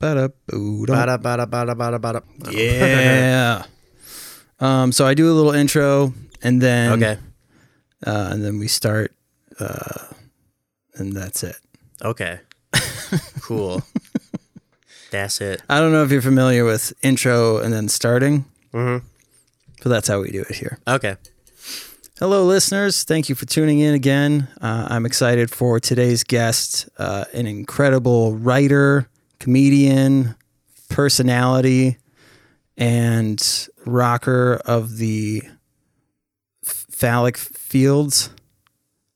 beat up, ba boo. Bada bada bada bada bada. Yeah. um. So I do a little intro, and then Okay. uh, and then we start, uh, and that's it. Okay. cool. That's it. I don't know if you're familiar with intro and then starting, Mm-hmm. but that's how we do it here. Okay. Hello, listeners. Thank you for tuning in again. Uh, I'm excited for today's guest, uh, an incredible writer, comedian, personality, and rocker of the phallic fields.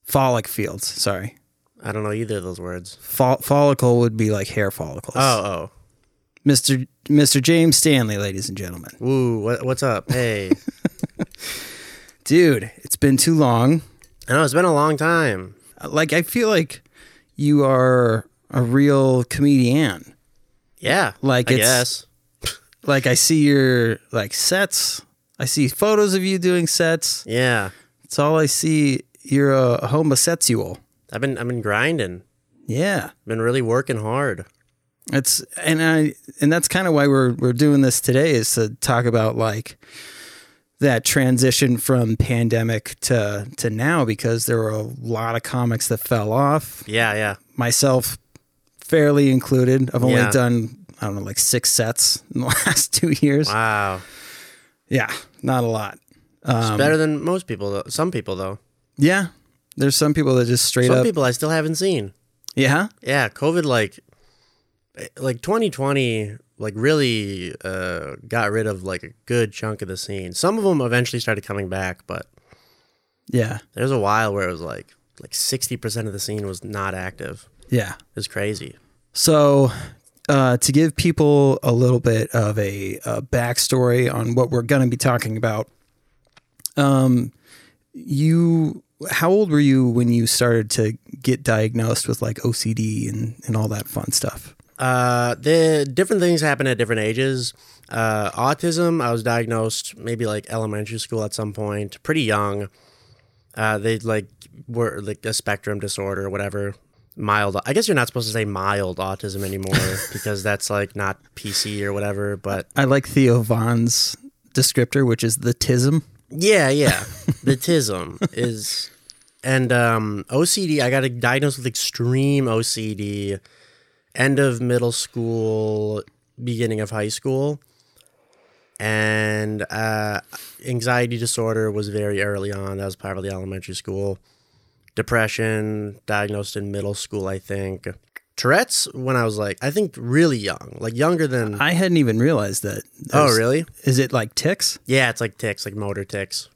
Follic fields, sorry. I don't know either of those words. Fol- follicle would be like hair follicles. Oh, oh, Mr. Mr. James Stanley, ladies and gentlemen. oh. Woo. What, what's up? Hey. Dude, it's been too long. I know it's been a long time. Like, I feel like you are a real comedian. Yeah. Like, I it's- guess. Like, I see your like sets. I see photos of you doing sets. Yeah. It's all I see. You're a homosexual. I've been I've been grinding. Yeah. Been really working hard. It's and I and that's kind of why we're we're doing this today is to talk about like that transition from pandemic to to now because there were a lot of comics that fell off. Yeah, yeah. Myself fairly included. I've only Yeah. done I don't know like six sets in the last 2 years. Wow. Yeah, not a lot. It's Um, better than most people though. Some people though. Yeah. There's some people that just straight up. Some up people I still haven't seen. Yeah. Yeah, COVID like like 2020 like really uh got rid of like a good chunk of the scene. Some of them eventually started coming back, but Yeah. there's a while where it was like like 60% of the scene was not active. Yeah. It's crazy. So, uh, to give people a little bit of a, a backstory on what we're going to be talking about, um, you, how old were you when you started to get diagnosed with like OCD and, and all that fun stuff? Uh, the different things happen at different ages. Uh, autism, I was diagnosed maybe like elementary school at some point, pretty young. Uh, they like were like a spectrum disorder or whatever. Mild. I guess you're not supposed to say mild autism anymore because that's like not PC or whatever. But I like Theo Von's descriptor, which is the tism. yeah, yeah, the tism is, and um, OCD. I got diagnosed with extreme OCD, end of middle school, beginning of high school, and uh, anxiety disorder was very early on. That was probably elementary school. Depression diagnosed in middle school, I think. Tourette's when I was like, I think really young, like younger than. I hadn't even realized that. oh, really? Is it like ticks? Yeah, it's like ticks, like motor ticks.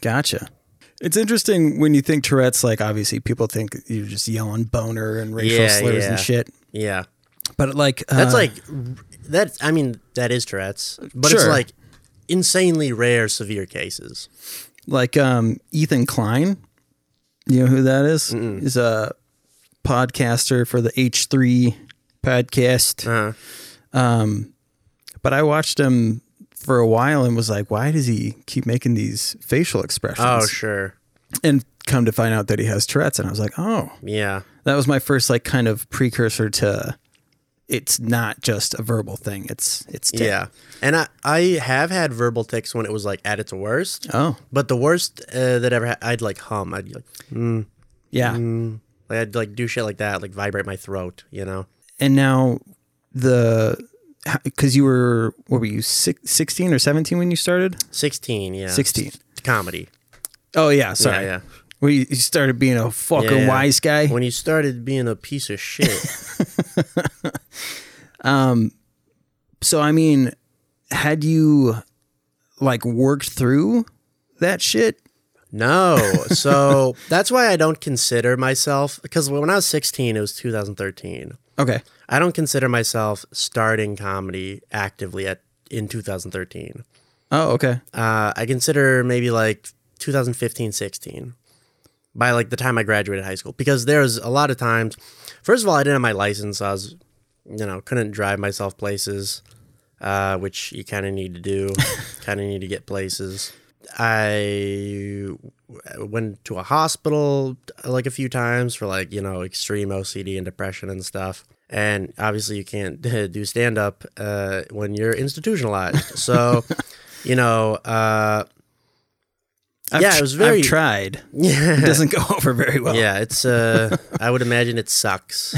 Gotcha. It's interesting when you think Tourette's, like obviously people think you're just yelling boner and racial Yeah, slurs yeah. and shit. Yeah. But like, That's uh, like that's. I mean, that is Tourette's, but it's like insanely rare, severe cases. like um, Ethan Klein. You know who that is? He's a podcaster for the H3 podcast. Uh, Um, but I watched him for a while and was like, why does he keep making these facial expressions? oh, sure. And come to find out that he has Tourette's. And I was like, oh, Yeah. that was my first like kind of precursor to it's not just a verbal thing. It's it's tick. Yeah. And I I have had verbal tics when it was like at its worst, Oh but the worst uh, that ever ha- I'd like hum. I'd be like, mm, yeah. mm. like I'd like do shit like that, like vibrate my throat. You know. And now the because you were what were you six, 16 or 17 when you started? Sixteen. Yeah. 16. Comedy. Oh yeah, sorry. Yeah. Where you, you started being a fucking Yeah. wise guy. When you started being a piece of shit. so I mean, had you like worked through that shit? No. So that's why I don't consider myself because when I was 16, it was 2013. Okay. I don't consider myself starting comedy actively at in 2013. Oh, okay. Uh, I consider maybe like 2015, 16 by like the time I graduated high school because there was a lot of times. First of all, I didn't have my license. So I was, you know, couldn't drive myself places, uh, which you kind of need to do. kind of need to get places. I went to a hospital like a few times for like you know extreme OCD and depression and stuff. and obviously you can't do stand up uh, when you're institutionalized. So, you know, uh, I've Yeah, it was very- I've tried. yeah, It doesn't go over very well. yeah, it's. Uh, I would imagine it sucks.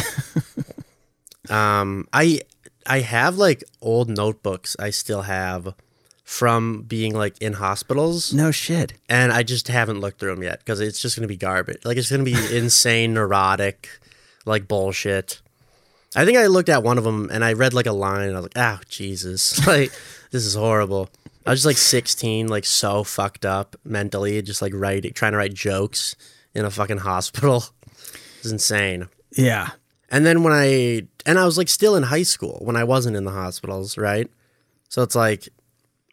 Um, I I have like old notebooks I still have from being like in hospitals. No shit. and I just haven't looked through them yet because it's just gonna be garbage. Like it's gonna be insane, neurotic, like bullshit. I think I looked at one of them and I read like a line and I was like, "Oh Jesus, like this is horrible." I was just like 16, like so fucked up mentally, just like writing, trying to write jokes in a fucking hospital. It's insane. Yeah. And then when I and I was like still in high school when I wasn't in the hospitals, right? So it's like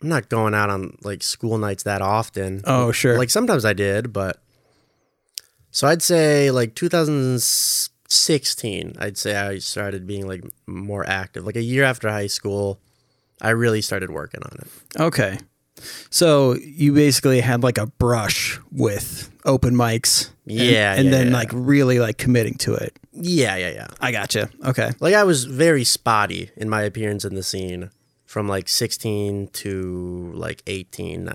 I'm not going out on like school nights that often. Oh, sure. Like sometimes I did, but so I'd say like 2016, I'd say I started being like more active. Like a year after high school, I really started working on it. Okay. So you basically had like a brush with open mics. and- Yeah, And yeah, then yeah. like really like committing to it. Yeah, yeah, yeah. I gotcha. Okay. Like I was very spotty in my appearance in the scene from like 16 to like 18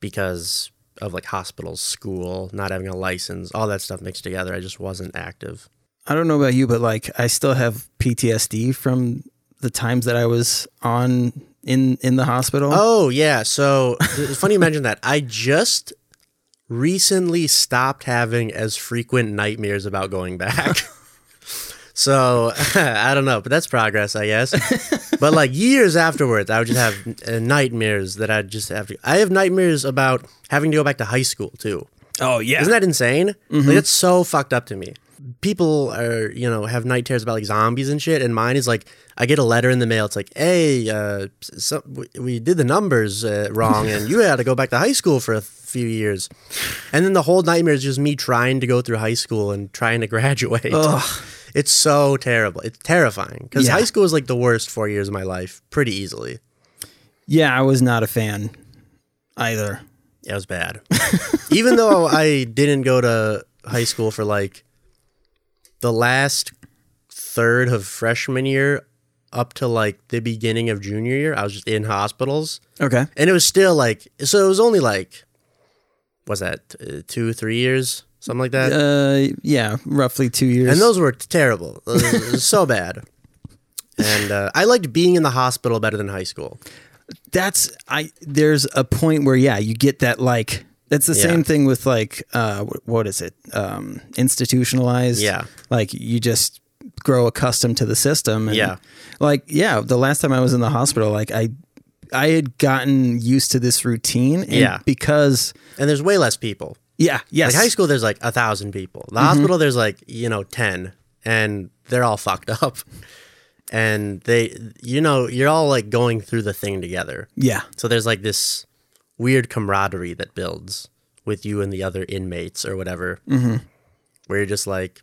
because of like hospitals, school, not having a license, all that stuff mixed together. I just wasn't active. I don't know about you, but like I still have PTSD from the times that I was on in in the hospital. Oh, yeah. So it's funny you mentioned that. I just recently stopped having as frequent nightmares about going back. so I don't know, but that's progress, I guess. but like years afterwards, I would just have uh, nightmares that I'd just have to. I have nightmares about having to go back to high school too. Oh yeah. Isn't that insane? Like that's so fucked up to me. People are, you know, have night terrors about like zombies and shit, and mine is like I get a letter in the mail. It's like, hey, uh, so, we- did the numbers uh, wrong, and you had to go back to high school for a few years, and then the whole nightmare is just me trying to go through high school and trying to graduate. Ugh. It's so terrible. It's terrifying because Yeah. high school was like the worst four years of my life, pretty easily. Yeah, I was not a fan either. It was bad. Even though I didn't go to high school for like the last third of freshman year up to like the beginning of junior year, I was just in hospitals. Okay. And it was still like, so it was only like, was that, uh, two, three years? Something like that. Uh, yeah, roughly two years. and those were terrible. It was, it was so bad. And uh, I liked being in the hospital better than high school. that's I. There's a point where yeah, you get that like. That's the Yeah. same thing with like uh, what is it? Um, institutionalized. Yeah. Like you just grow accustomed to the system. And Yeah. Like yeah, the last time I was in the hospital, like I, I had gotten used to this routine. And Yeah. Because And there's way less people. yeah, yes. Like high school, there's like a thousand people. The hospital, there's like you know ten, and they're all fucked up. And they, you know, you're all like going through the thing together. Yeah. So there's like this weird camaraderie that builds with you and the other inmates or whatever, mm-hmm. where you're just like,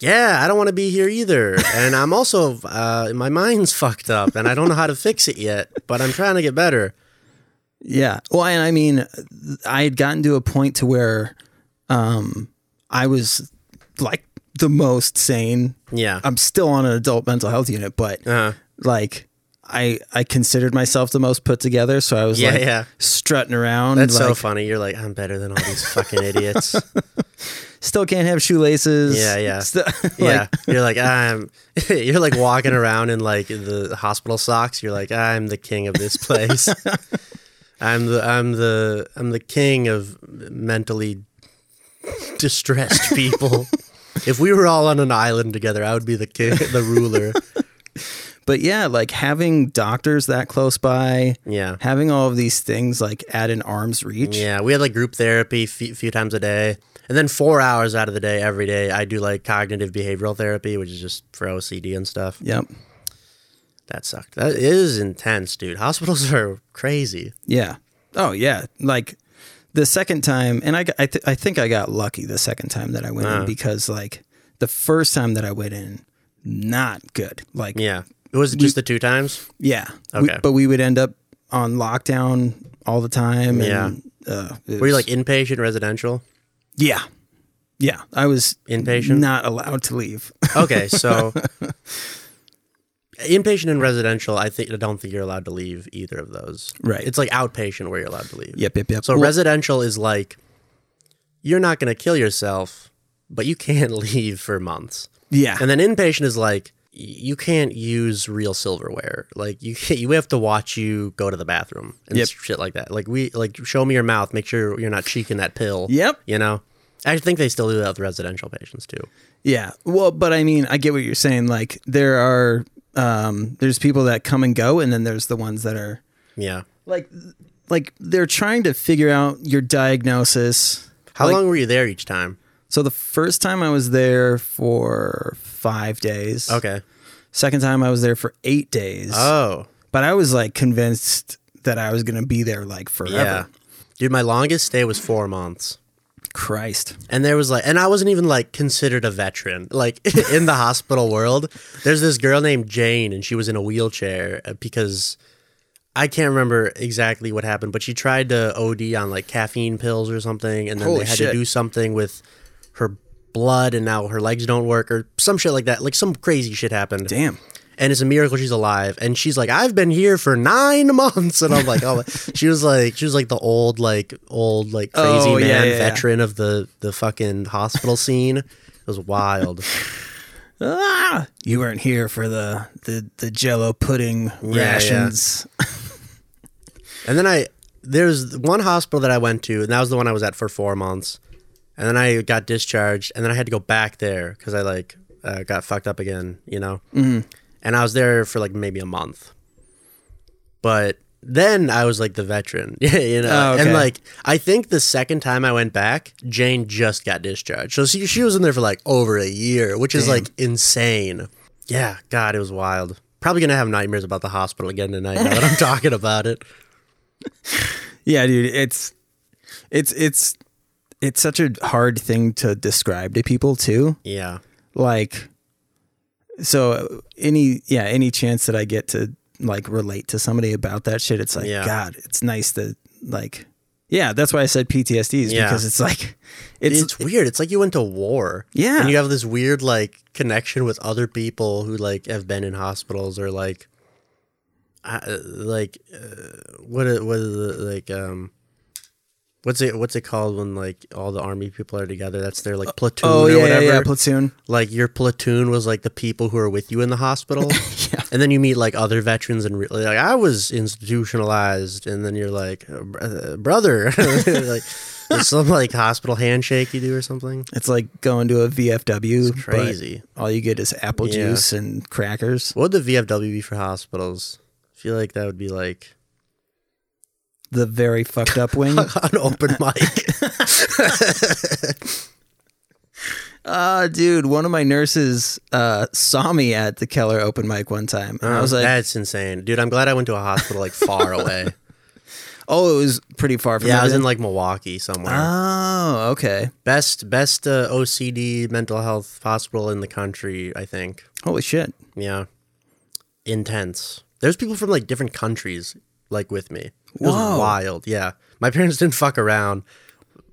yeah, I don't want to be here either, and I'm also uh, my mind's fucked up, and I don't know how to fix it yet, but I'm trying to get better. Yeah. Well, and I mean, I had gotten to a point to where um, I was like the most sane. Yeah. I'm still on an adult mental health unit, but Uh-huh. like I I considered myself the most put together, so I was Yeah, like yeah. strutting around. That's so funny. You're like, I'm better than all these fucking idiots. Still can't have shoelaces. Yeah, yeah. Still- like, yeah, you're like I'm. You're like walking around in like the hospital socks. You're like I'm the king of this place. I'm the I'm the I'm the king of mentally distressed people. if we were all on an island together, I would be the king, the ruler. But yeah, like having doctors that close by, Yeah, having all of these things like at an arm's reach. yeah. We had like group therapy a few, few times a day, and then four hours out of the day every day, I do like cognitive behavioral therapy, which is just for OCD and stuff. Yep. That sucked. That is intense, dude. Hospitals are crazy. Yeah. Oh yeah. Like the second time, and I I, th- I think I got lucky the second time that I went Uh. in because like the first time that I went in, not good. Like yeah, Yeah. Was it just the two times? Yeah. Okay. but we would end up on lockdown all the time. Yeah. Uh, it Were you like inpatient residential? yeah, Yeah, I was Inpatient? not allowed to leave. Okay, so inpatient and residential, I think I don't think you're allowed to leave either of those. Right. It's like outpatient where you're allowed to leave. yep, yep, yep. So Well, residential is like you're not going to kill yourself, but you can't leave for months. yeah, And then inpatient is like you can't use real silverware. Like you you have to watch you go to the bathroom and Yep. shit like that. Like we like show me your mouth, make sure you're not cheeking that pill. Yep. You know. I think they still do that with residential patients too. Yeah. Well, but I mean, I get what you're saying. Like there are um there's people that come and go and then there's the ones that are Yeah. like like they're trying to figure out your diagnosis. How Like- long were you there each time? So the first time I was there for 5 days. Okay. Second time I was there for 8 days. Oh. but I was like convinced that I was going to be there like forever. Yeah. Dude, my longest stay was 4 months. Christ. And there was like, and I wasn't even like considered a veteran. Like in the hospital world, there's this girl named Jane, and she was in a wheelchair uh, because I can't remember exactly what happened, but she tried to OD on like caffeine pills or something, and then Holy they had shit. to do something with her blood, and now her legs don't work or some shit like that. Like some crazy shit happened. Damn. and it's a miracle she's alive. And she's like, I've been here for nine months, and I'm like, oh, she was like, she was like the old, like old, like crazy Oh, man yeah, yeah, yeah. veteran of the the fucking hospital scene. It was wild. Ah, you weren't here for the the the jello pudding yeah. rations. And then I there's one hospital that I went to, and that was the one I was at for four months. And then I got discharged, and then I had to go back there because I like uh, got fucked up again, you know. Mm-hmm. And I was there for like maybe a month, but then I was like the veteran, you know. Oh, okay. And like I think the second time I went back, Jane just got discharged, so she she was in there for like over a year, which is like insane. Yeah, God, it was wild. Probably gonna have nightmares about the hospital again tonight now that I'm talking about it. Yeah, dude, it's it's it's it's such a hard thing to describe to people too. Yeah. Like so any yeah, any chance that I get to like relate to somebody about that shit, it's like Yeah. god, it's nice to like yeah, that's why I said PTSD is Yeah. because it's like it's, It's, weird. It's like you went to war. Yeah. And you have this weird like connection with other people who like have been in hospitals or like uh, like uh, what what is it like um what's it what's it called when like all the army people are together that's their like platoon oh or yeah, yeah, whatever yeah, platoon. like your platoon was like the people who are with you in the hospital Yeah. and then you meet like other veterans and re- like i was institutionalized and then you're like uh, brother like there's some like hospital handshake you do or something It's like going to a VFW. but crazy all you get is apple Yeah. juice and crackers. what would the vfw be for hospitals I feel like that would be like The very fucked up wing. an open mic Uh, dude, one of my nurses uh, saw me at the Keller open mic one time. And I was like, that's insane dude i'm glad i went to a hospital like far away oh, it was pretty far from yeah i was in like milwaukee somewhere Oh, okay. best best uh, ocd mental health hospital in the country i think Holy shit. Yeah. Intense. There's people from like different countries like with me. It was Whoa. wild. Yeah. My parents didn't fuck around.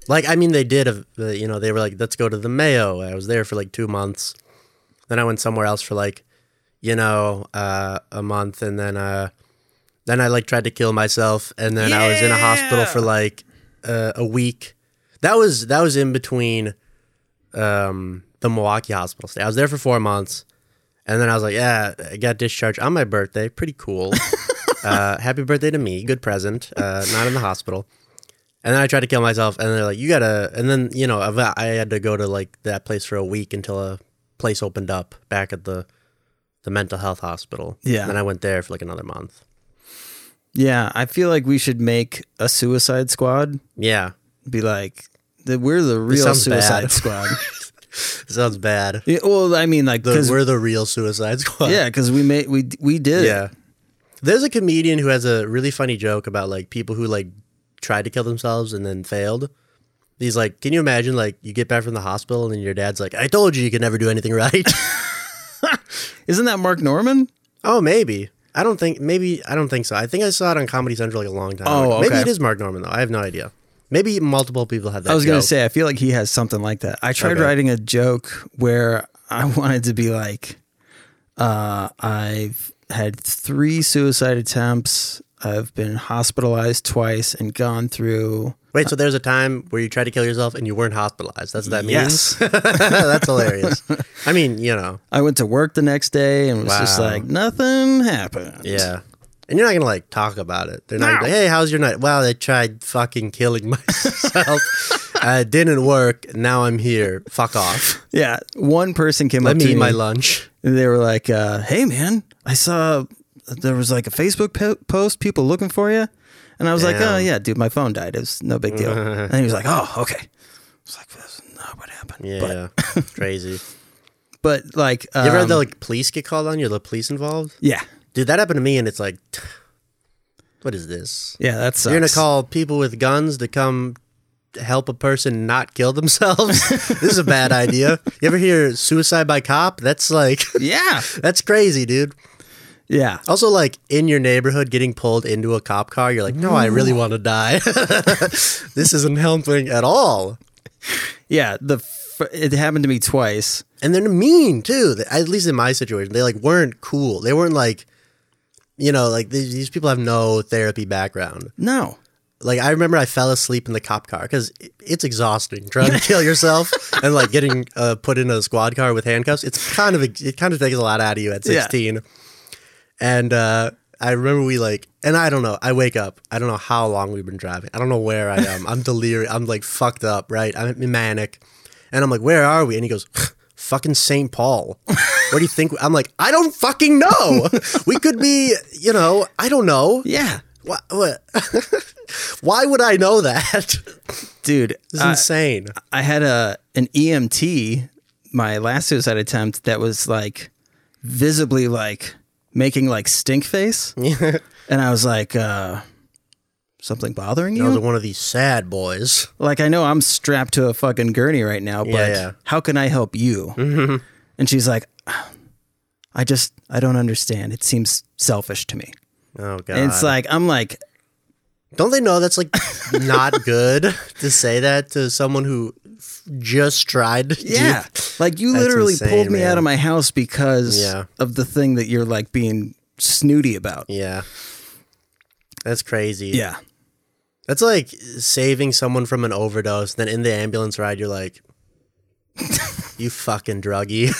Like I mean they did uh, you know they were like let's go to the Mayo. I was there for like 2 months. Then I went somewhere else for like you know uh, a month and then uh then I like tried to kill myself and then I was in a hospital for like uh, a week. That was that was in between um the Milwaukee hospital stay. I was there for 4 months. And then I was like, yeah, I got discharged on my birthday. Pretty cool. uh, happy birthday to me. Good present. Uh, not in the hospital. And then I tried to kill myself. And they're like, you gotta. And then, you know, I've- I had to go to like that place for a week until a place opened up back at the the mental health hospital. Yeah. And then I went there for like another month. Yeah, I feel like we should make a suicide squad. Yeah. Be like, the, we're the real suicide bad. squad. sounds bad. Yeah, well, I mean, like, The, we're the real Suicide Squad. yeah, because we made we we did it. There's a comedian who has a really funny joke about like people who like tried to kill themselves and then failed. He's like, can you imagine like you get back from the hospital and your dad's like, I told you you could never do anything right. Isn't that Mark Normand? oh, maybe. I don't think maybe I don't think so. I think I saw it on Comedy Central like a long time. Oh, ago. Maybe it is Mark Normand though. I have no idea. Maybe multiple people had that. I was gonna say, I feel like he has something like that. I tried Okay. writing a joke where I wanted to be like, uh, I've had three suicide attempts. I've been hospitalized twice and gone through. Wait, so there's a time where you tried to kill yourself and you weren't hospitalized. That's what that means. Yes. That's hilarious. I mean, you know, I went to work the next day and was just like, nothing happened. yeah. And you're not gonna like talk about it. They're not No. like, hey, how's your night? Well, I tried fucking killing myself. Uh, it didn't work. Now I'm here. Fuck off. Yeah. One person came Let up me to eat me. my lunch. and they were like, uh, "Hey, man, I saw there was like a Facebook po- post, people looking for you," and I was like, "Oh yeah, dude, my phone died. It was no big deal." and he was like, "Oh, okay." It's like, "That's not what happened." Yeah, crazy. But, but like, um, You ever had the like police get called on you? The police involved? yeah, Dude, that happened to me, and it's like, what is this? yeah, that's You're gonna call people with guns to come help a person not kill themselves? this is a bad idea. You ever hear suicide by cop? That's like yeah, that's crazy, dude. yeah, Also, like in your neighborhood, getting pulled into a cop car, you're like, no, I really want to die. this isn't helping at all. yeah. The f- it happened to me twice. And they're mean too. At least in my situation, they like weren't cool. They weren't like, you know, like these these people have no therapy background. No, like I remember I fell asleep in the cop car because it's exhausting trying to kill yourself and like getting uh, put in a squad car with handcuffs. It's kind of it kind of takes a lot out of you at Yeah. sixteen. And uh, I remember we like, and I don't know. I wake up. I don't know how long we've been driving. I don't know where I am. I'm delirious. I'm like fucked up. Right. I'm manic. And I'm like, where are we? And he goes. Fucking St. Paul. Where do you think? I'm like, I don't fucking know. We could be, you know, I don't know. yeah, What? what? Why would I know that? dude, This is I- insane. I had a an EMT my last suicide attempt that was like visibly like making like stink face, and I was like, uh, something bothering you? Was one of these sad boys. like I know I'm strapped to a fucking gurney right now, but yeah. how can I help you? And she's like, I just I don't understand. It seems selfish to me. Oh god. And it's like I'm like, Don't they know that's like not good to say that to someone who f- just tried? to- yeah, like you That's literally insane, pulled me man. out of my house because Yeah. of the thing that you're like being snooty about. Yeah. That's crazy. Yeah. That's like saving someone from an overdose. Then in the ambulance ride, you're like, you fucking druggie.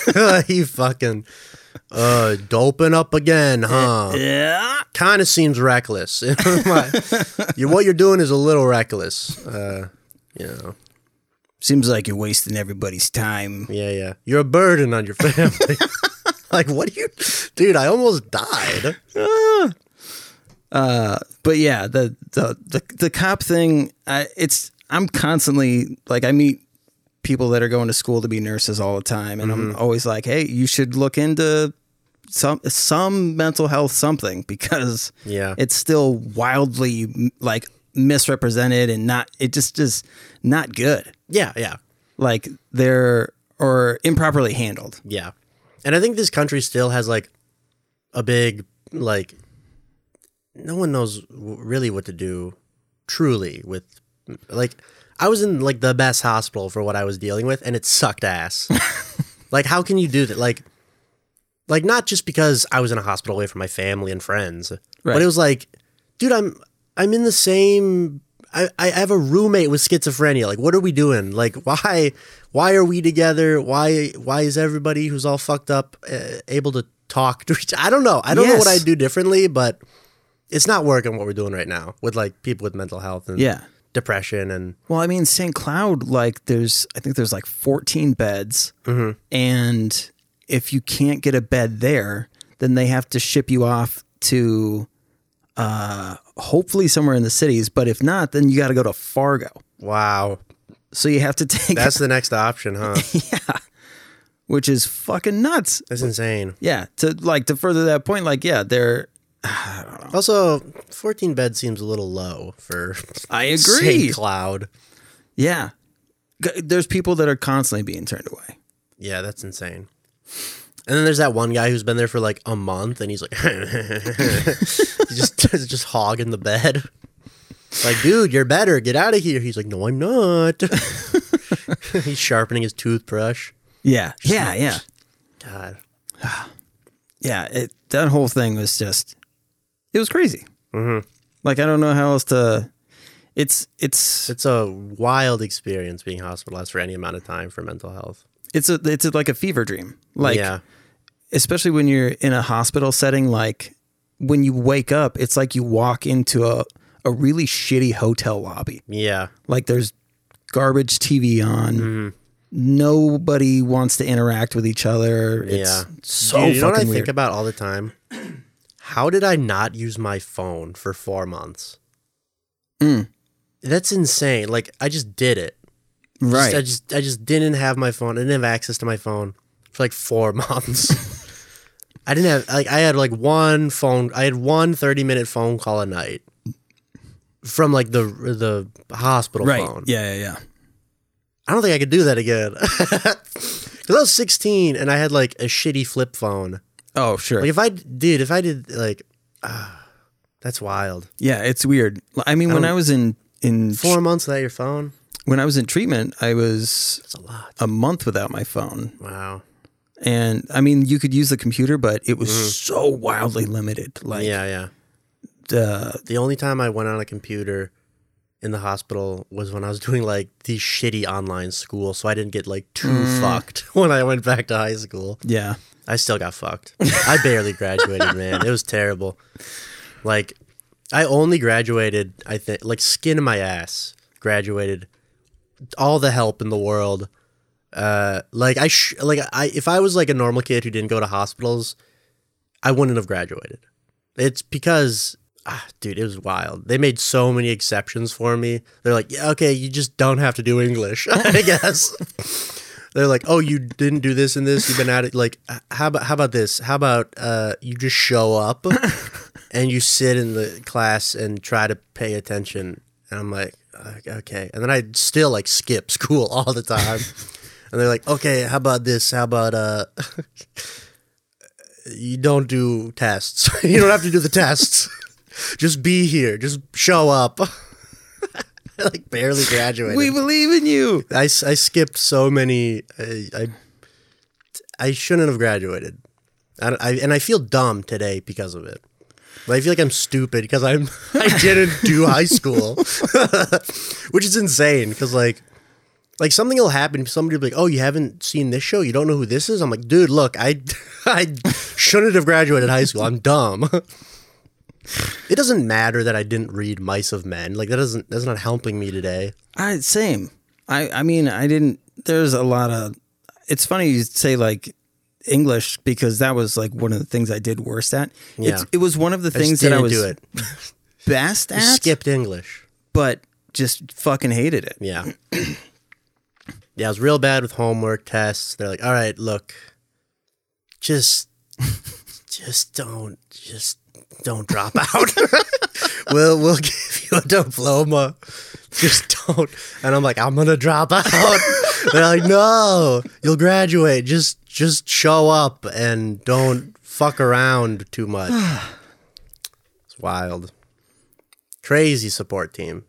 you fucking uh, doping up again, huh? Yeah. kind of seems reckless. you what you're doing is a little reckless. Uh, you know, Seems like you're wasting everybody's time. yeah, yeah. You're a burden on your family. like, what do you, dude? I almost died. Uh, but yeah, the the the, the cop thing, I, it's I'm constantly like I meet people that are going to school to be nurses all the time and I'm mm-hmm. always like, "Hey, you should look into some some mental health something because Yeah. it's still wildly like misrepresented and not it just is not good. Yeah, yeah, Like they're or improperly handled. yeah. And I think this country still has like a big like. No one knows really what to do, truly with like. I was in like the best hospital for what I was dealing with, and it sucked ass. like, how can you do that? Like, like not just because I was in a hospital away from my family and friends, Right. but it was like, dude, I'm I'm in the same. I, I have a roommate with schizophrenia. Like, what are we doing? Like, why why are we together? Why why is everybody who's all fucked up uh, able to talk to each? I don't know. I don't know what I'd do differently, but it's not working what we're doing right now with like people with mental health and Yeah. Depression and Well, I mean, St. Cloud, like, there's, I think there's like 14 beds. And if you can't get a bed there, then they have to ship you off to uh, hopefully somewhere in the cities. But if not, then you got to go to Fargo. wow, So you have to take, that's the next option, huh? Yeah. Which is fucking nuts. That's insane. Yeah. To like, to further that point, like, yeah, they're, Also, 14 beds seems a little low for I agree. St. Cloud. Yeah. There's people that are constantly being turned away. Yeah, that's insane. And then there's that one guy who's been there for like a month, and he's like, he's just just hogging the bed. Like, dude, you're better. Get out of here. He's like, no, I'm not. He's sharpening his toothbrush. Yeah. Yeah. Yeah. God. Yeah. It, that whole thing was just, it was crazy. Mm-hmm. Like, I don't know how else to, it's, it's, It's a wild experience being hospitalized for any amount of time for mental health. it's a, it's a, like a fever dream. Like, yeah. especially when you're in a hospital setting, like when you wake up, it's like you walk into a, a really shitty hotel lobby. Yeah. Like there's garbage TV on. Mm-hmm. Nobody wants to interact with each other. It's Yeah. so Dude, you know what I fucking think about all the time? How did I not use my phone for four months? Mm. That's insane. Like I just did it. Just- right. I just I just didn't have my phone. I didn't have access to my phone for like four months. I didn't have like I had like one phone. I had one 30 minute phone call a night from like the the hospital right. phone. Yeah, yeah, yeah. I don't think I could do that again. Because I was 16 and I had like a shitty flip phone. Oh, sure. Like if I did, if I did like, ah, that's wild. yeah, it's weird. I mean, when I was in in Four months without your phone. when I was in treatment, I was That's a lot. a month without my phone. Wow. And I mean, you could use the computer, but it was so wildly limited. Like, yeah, yeah. uh, The only time I went on a computer in the hospital was when I was doing like these shitty online school, so I didn't get like too Mm. fucked when I went back to high school. yeah, I still got fucked. I barely graduated, man. It was terrible. Like, I only graduated, I think, like skin in my ass. Graduated, all the help in the world. Uh, like I, sh- like I, if I was like a normal kid who didn't go to hospitals, I wouldn't have graduated. It's because, ah, dude, it was wild. They made so many exceptions for me. They're like, yeah, okay, you just don't have to do English, I guess. They're like, oh, you didn't do this and this. You've been at it. Like, how about how about this? How about uh, you just show up and you sit in the class and try to pay attention? And I'm like, "Uh, okay. And then I still like skip school all the time. and they're like, okay, how about this? How about uh, you don't do tests. you don't have to do the tests. just be here. Just show up. Like barely graduated. we believe in you. I, I skipped so many. I, I I shouldn't have graduated, I, I, and I feel dumb today because of it. But I feel like I'm stupid because I'm I didn't do high school, which is insane. Because like like something will happen. Somebody will be like, "Oh, you haven't seen this show? You don't know who this is?" I'm like, "Dude, look, I I shouldn't have graduated high school. I'm dumb." It doesn't matter that I didn't read Mice of Men. Like that doesn't that's not helping me today. I same. I I mean, I didn't. There's a lot of. It's funny you say like English because that was like one of the things I did worst at. Yeah. It's, it was one of the things that I was do it. best at, Skipped English. but just fucking hated it. Yeah. yeah, I was real bad with homework tests. They're like, all right, look, just, just don't, just don't drop out. we'll, we'll give you a diploma. Just don't. And I'm like, I'm gonna drop out. They're like, no, you'll graduate. Just, just show up and don't fuck around too much. it's wild. Crazy support team.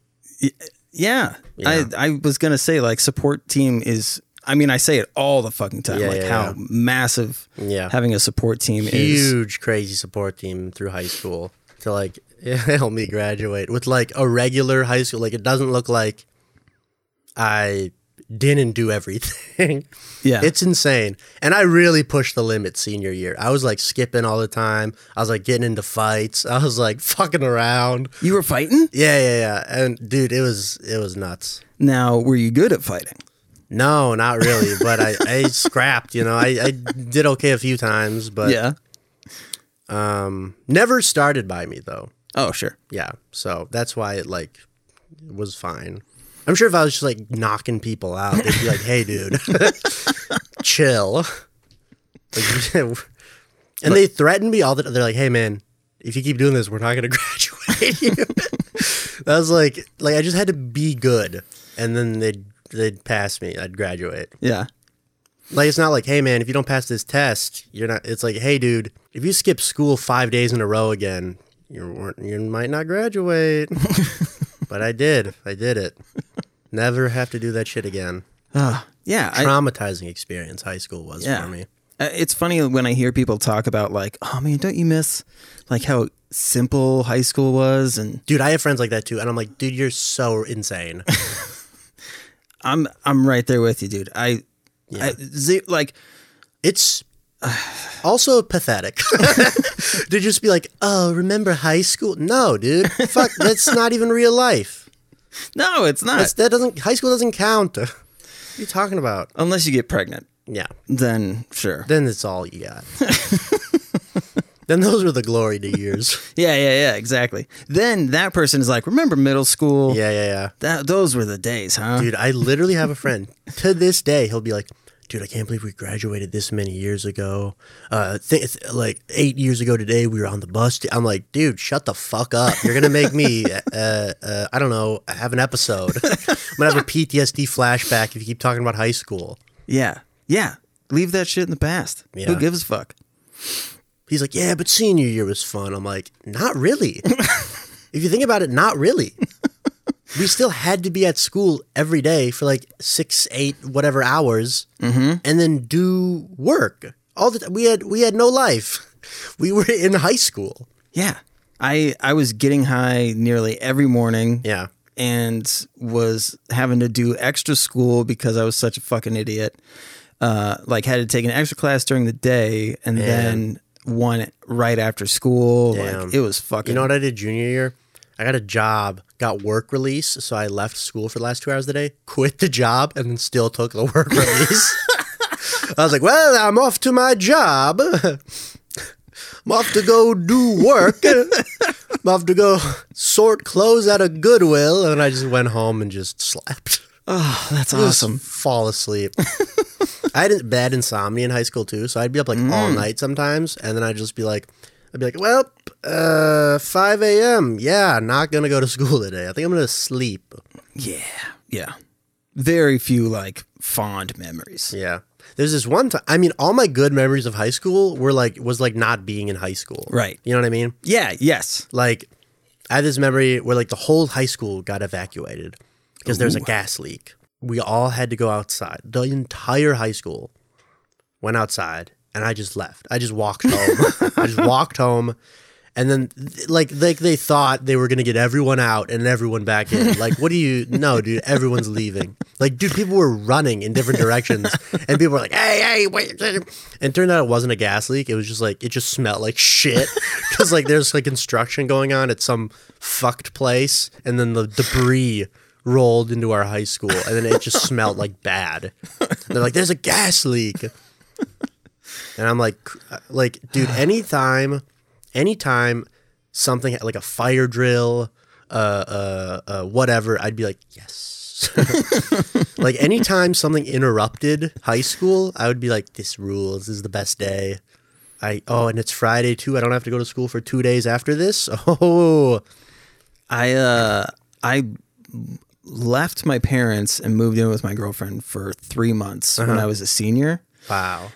Yeah. Yeah. I I was gonna say like support team is. I mean, I say it all the fucking time. Yeah, like yeah, how yeah. massive Yeah. having a support team is. huge crazy support team through high school to like help me graduate with like a regular high school like it doesn't look like i didn't do everything Yeah. it's insane and i really pushed the limit senior year i was like skipping all the time i was like getting into fights i was like fucking around you were fighting. yeah yeah yeah and dude it was it was nuts Now, were you good at fighting? No not really but i i scrapped you know i i did okay a few times but yeah. um never started by me though Oh, sure. Yeah. So that's why it like was fine. I'm sure if I was just like knocking people out, they'd be like, "Hey, dude, chill." Like, and they threatened me all the. They're like, "Hey, man, if you keep doing this, we're not gonna graduate you." I was like, like I just had to be good, and then they'd they'd pass me. I'd graduate. Yeah. Like it's not like, "Hey, man, if you don't pass this test, you're not." It's like, "Hey, dude, if you skip school five days in a row again." You weren't- you might not graduate. but I did. I did it. Never have to do that shit again. Uh, yeah, I, Traumatizing experience high school was Yeah. for me. Uh, It's funny when I hear people talk about like, oh man, don't you miss like how simple high school was? And Dude, I have friends like that too, and I'm like, dude, you're so insane. I'm I'm right there with you, dude. I, Yeah. I ze- like It's also pathetic to just be like, oh, remember high school? No, dude, fuck, that's not even real life. no, it's not That's, that doesn't. High school doesn't count. What are you talking about? unless you get pregnant. Yeah, Then sure. then it's all you got. Then those were the glory years. Yeah, yeah, yeah, exactly. Then that person is like, remember middle school? Yeah, yeah, yeah. That those were the days, huh? Dude, I literally have a friend to this day. He'll be like, "Dude, I can't believe we graduated this many years ago. Uh, th- like eight years ago today, we were on the bus." I'm like, "Dude, shut the fuck up! You're gonna make me, uh, uh, I don't know, have an episode. I'm gonna have a PTSD flashback if you keep talking about high school." Yeah, yeah. Leave that shit in the past. Yeah. Who gives a fuck? He's like, "Yeah, but senior year was fun." I'm like, "Not really. if you think about it, not really." We still had to be at school every day for like six, eight, whatever hours, and then do work all the time. We had we had no life. We were in high school. Yeah. I I was getting high nearly every morning. Yeah, and was having to do extra school because I was such a fucking idiot. Uh, like had to take an extra class during the day and then one right after school. Damn. Like it was fucking. you know what I did junior year? I got a job, got work release, so I left school for the last two hours of the day, quit the job, and then still took the work release. I was like, well, I'm off to my job. I'm off to go do work. I'm off to go sort clothes at a Goodwill. And I just went home and just slept. Oh, that's awesome. fall asleep. I had bad insomnia in high school too, so I'd be up like Mm. all night sometimes, and then I'd just be like, I'd be like, well, uh, 5 a.m. Yeah, not gonna go to school today. I think I'm gonna sleep. Yeah, yeah. Very few like fond memories. Yeah. There's this one time. I mean, all my good memories of high school were like was like not being in high school. Right. You know what I mean? Yeah. Yes. Like, I had this memory where like the whole high school got evacuated because there's a gas leak. We all had to go outside. The entire high school went outside, and I just left. I just walked home. I just walked home, and then like like they thought they were gonna get everyone out and everyone back in. Like, what do you? No, dude, everyone's leaving. Like, dude, people were running in different directions, and people were like, "Hey, hey, wait!" And it turned out it wasn't a gas leak. It was just like it just smelled like shit because like there's like construction going on at some fucked place, and then the debris rolled into our high school, and then it just smelled like bad. They're like, "There's a gas leak." And I'm like, like, dude, anytime, anytime something like a fire drill, uh, uh, uh, whatever, I'd be like, yes. like anytime something interrupted high school, I would be like, this rules. This is the best day. I oh, and it's Friday too. I don't have to go to school for two days after this. Oh, I uh I left my parents and moved in with my girlfriend for three months when I was a senior, wow,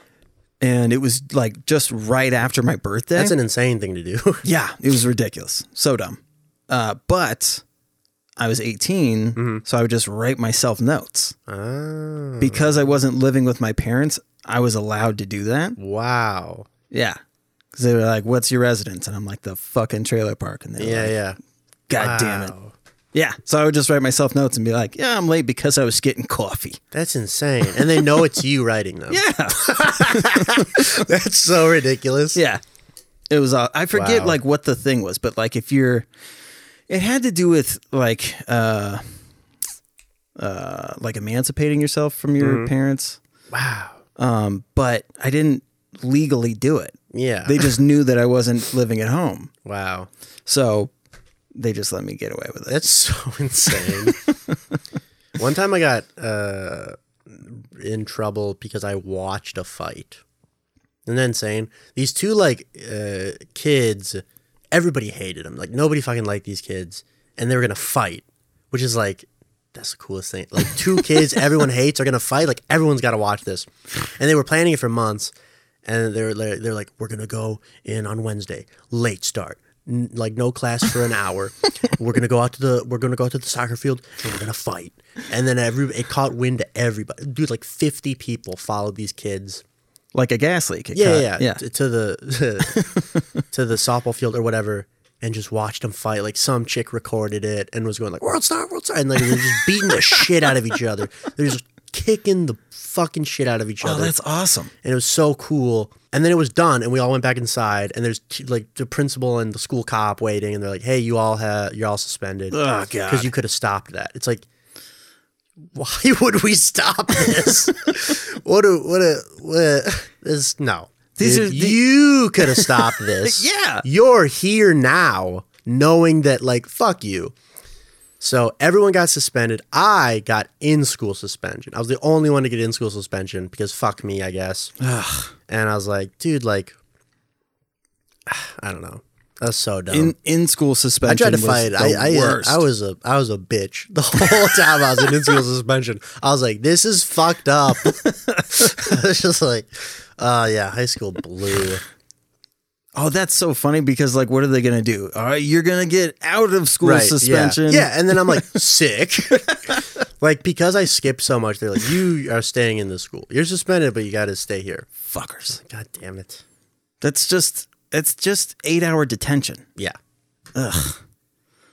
and it was like just right after my birthday. that's an insane thing to do. Yeah, it was ridiculous. So dumb. Uh, but I was 18, so I would just write myself notes. ah, Because I wasn't living with my parents, I was allowed to do that. wow. Yeah. Because they were like, What's your residence? And I'm like, The fucking trailer park. And they're Yeah, like, yeah. God damn it. Yeah. So I would just write myself notes and be like, Yeah, I'm late because I was getting coffee. That's insane. And they know it's you writing them. Yeah. That's so ridiculous. yeah. It was, uh, I forget Wow. like what the thing was, but like if you're, it had to do with like, uh, uh, like emancipating yourself from your Mm-hmm. parents. Wow. Um, but I didn't legally do it. Yeah. They just knew that I wasn't living at home. wow. So they just let me get away with it. That's so insane. One time I got uh, in trouble because I watched a fight. And then saying these two like uh, kids, everybody hated them. Like nobody fucking liked these kids, and they were gonna fight, which is like that's the coolest thing. Like two kids everyone hates are gonna fight. Like everyone's got to watch this, and they were planning it for months. And they're they're, they're like, we're gonna go in on Wednesday, late start, n- like no class for an hour. we're gonna go out to the we're gonna go out to the soccer field and we're gonna fight. And then every it caught wind to everybody. Dude, like fifty people followed these kids. Like a gas leak. It Yeah, yeah, yeah. t- To the to the softball field or whatever. And just watched them fight. Like some chick recorded it and was going like "World Star, World Star," and like they're just beating the shit out of each other. They're just kicking the fucking shit out of each other. Oh, other that's awesome. and it was so cool. And then it was done, and we all went back inside. And there's t- like the principal and the school cop waiting, and they're like, "Hey, you all have you're all suspended Oh, God. because you could have stopped that." It's like, why would we stop this? what a what a what a, this no. These Dude, are the- you could have stopped this. Yeah. you're here now, knowing that like fuck you. So everyone got suspended. I got in school suspension. I was the only one to get in school suspension because fuck me, I guess. And I was like, dude, like, I don't know. That's so dumb. In in school suspension. I tried to fight. I I. I was a I was a bitch the whole time I was in in-school suspension. I was like, this is fucked up. it's just like, uh yeah, high school blew. Oh, that's so funny because like, what are they gonna do? All right, you're gonna get out of school Right, suspension. Yeah. and then I'm like sick. like because I skipped so much, they're like, you are staying in the school. You're suspended, but you got to stay here. fuckers. God damn it. That's just it's just eight hour detention. Yeah. Ugh.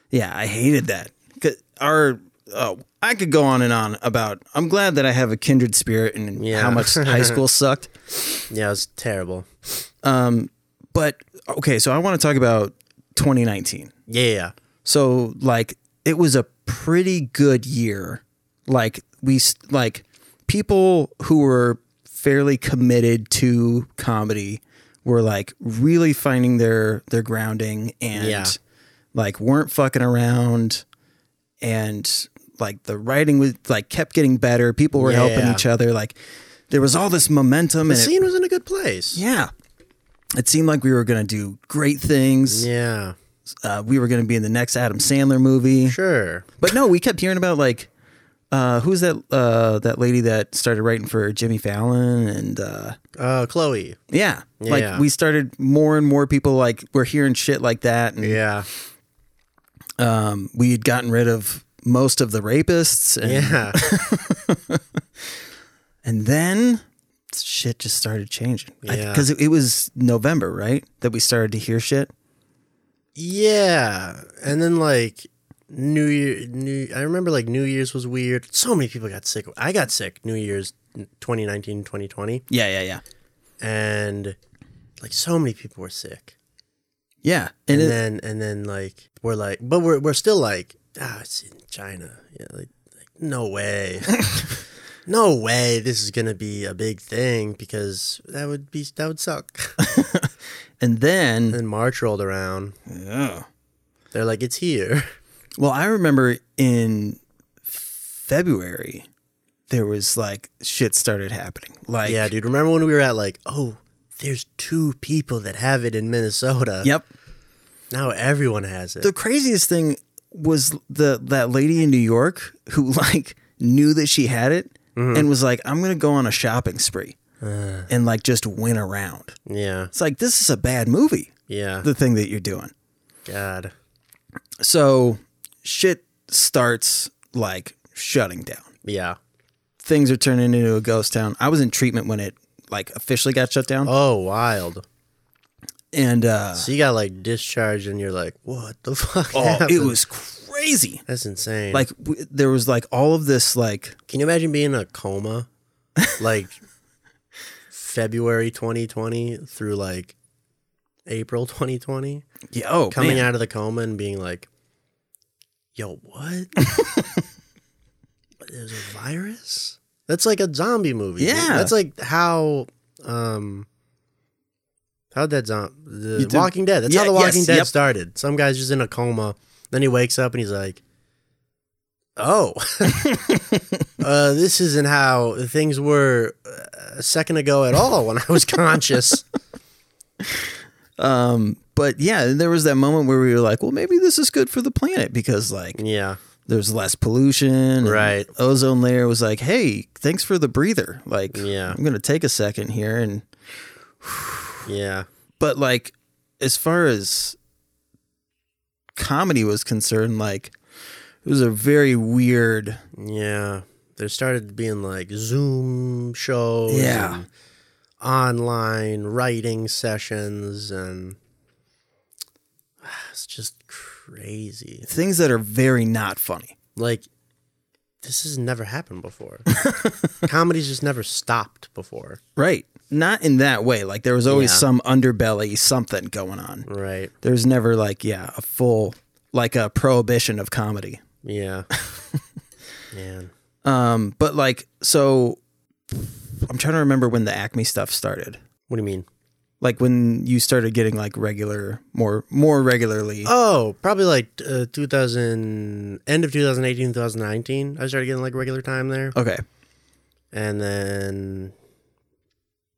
Yeah, I hated that. 'Cause Our oh, I could go on and on about. I'm glad that I have a kindred spirit and Yeah. how much high school sucked. Yeah, it was terrible. Um, But okay, so I want to talk about 2019. Yeah, yeah, yeah. So like it was a pretty good year. Like we like people who were fairly committed to comedy were like really finding their their grounding and Yeah. like weren't fucking around and like the writing was like kept getting better. People were helping each other. Like there was all this momentum The and it, scene was in a good place. yeah. It seemed like we were going to do great things. Yeah. Uh, we were going to be in the next Adam Sandler movie. Sure. But no, we kept hearing about like uh, who's that uh, that lady that started writing for Jimmy Fallon and uh, Uh, Chloe. yeah, Yeah. like we started more and more people like we're hearing shit like that, and Yeah. um, we had gotten rid of most of the rapists, and, Yeah. and then shit just started changing Yeah. because it, it was November, right, that we started to hear shit. yeah. And then like New Year, New. I remember like New Year's was weird. So many people got sick. I got sick New Year's 2019, 2020, Yeah, yeah, yeah, and like so many people were sick. yeah, and, And it, then and then like we're like, but we're we're still like, ah, it's in China. Yeah, like, like no way. No way this is gonna be a big thing because that would be that would suck. and then then March rolled around. yeah. They're like, it's here. Well, I remember in February there was like shit started happening. Like Yeah, dude. Remember when we were at like, oh, there's two people that have it in Minnesota. Yep. Now everyone has it. The craziest thing was the that lady in New York who like knew that she had it Mm-hmm. and was like, I'm gonna go on a shopping spree Uh. and like just win around. yeah. It's like this is a bad movie, Yeah. the thing that you're doing. God. So shit starts like shutting down. Yeah. Things are turning into a ghost town. I was in treatment when it like officially got shut down. Oh, wild. And uh So you got like discharged, and you're like, what the fuck? oh, happened? it was crazy. That's insane. Like w- there was like all of this like can you imagine being in a coma, like February 2020 through like April 2020, yeah, oh coming man. out of the coma and being like, yo, what? There's a virus? That's like a zombie movie. dude. Yeah. That's like how um how'd that zombie the Walking Dead. That's Yeah, how the Walking yes, Dead yep. started. Some guy's just in a coma, then he wakes up and he's like Oh, uh, this isn't how things were uh, a second ago at all when I was conscious. Um, but yeah, there was that moment where we were like, well, maybe this is good for the planet because like yeah, there's less pollution. Right. Ozone layer was like, hey, thanks for the breather. Like, Yeah. I'm gonna take a second here, and yeah, but like as far as comedy was concerned, like it was a very weird. Yeah. There started being like Zoom shows. Yeah. and online writing sessions and it's just crazy. things that are very not funny. Like this has never happened before. Comedy's just never stopped before. Right. Not in that way. Like there was always Yeah. some underbelly something going on. Right. There's never like, yeah, a full like a prohibition of comedy. Yeah. Man. Um, but like so I'm trying to remember when the Acme stuff started. What do you mean? Like when you started getting like regular more more regularly. Oh, probably like uh, 2000, end of 2018, 2019. I started getting like regular time there. Okay. And then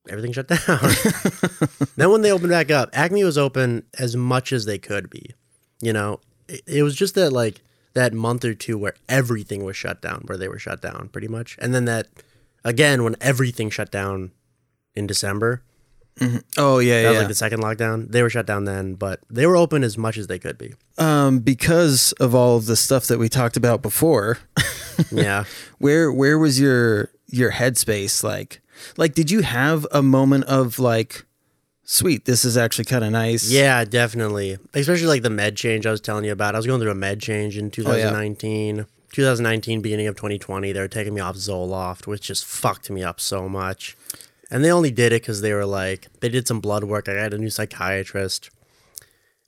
everything shut down. then when they opened back up, Acme was open as much as they could be. You know, it, it was just that like that month or two where everything was shut down, where they were shut down pretty much. And then that again when everything shut down in December. Oh yeah, That yeah. was like the second lockdown. They were shut down then, but they were open as much as they could be. um, because of all of the stuff that we talked about before, Yeah. where where was your your headspace like? Like, did you have a moment of like, sweet, this is actually kind of nice? Yeah, definitely. Especially like the med change I was telling you about. I was going through a med change in 2019. 2019, beginning of 2020, they were taking me off Zoloft, which just fucked me up so much. And they only did it because they were like, they did some blood work. I had a new psychiatrist.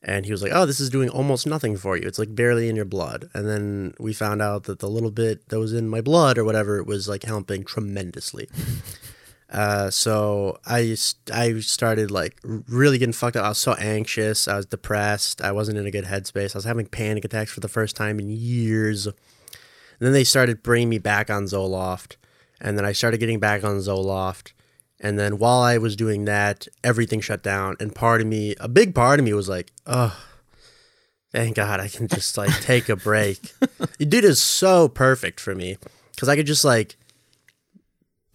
And he was like, oh, this is doing almost nothing for you. It's like barely in your blood. And then we found out that the little bit that was in my blood or whatever it was like helping tremendously. Uh, so I I started like really getting fucked up. I was so anxious. I was depressed. I wasn't in a good headspace. I was having panic attacks for the first time in years. And then they started bringing me back on Zoloft, and then I started getting back on Zoloft. And then while I was doing that, everything shut down. And part of me, a big part of me, was like, "Oh, thank God, I can just like take a break." Dude is so perfect for me because I could just like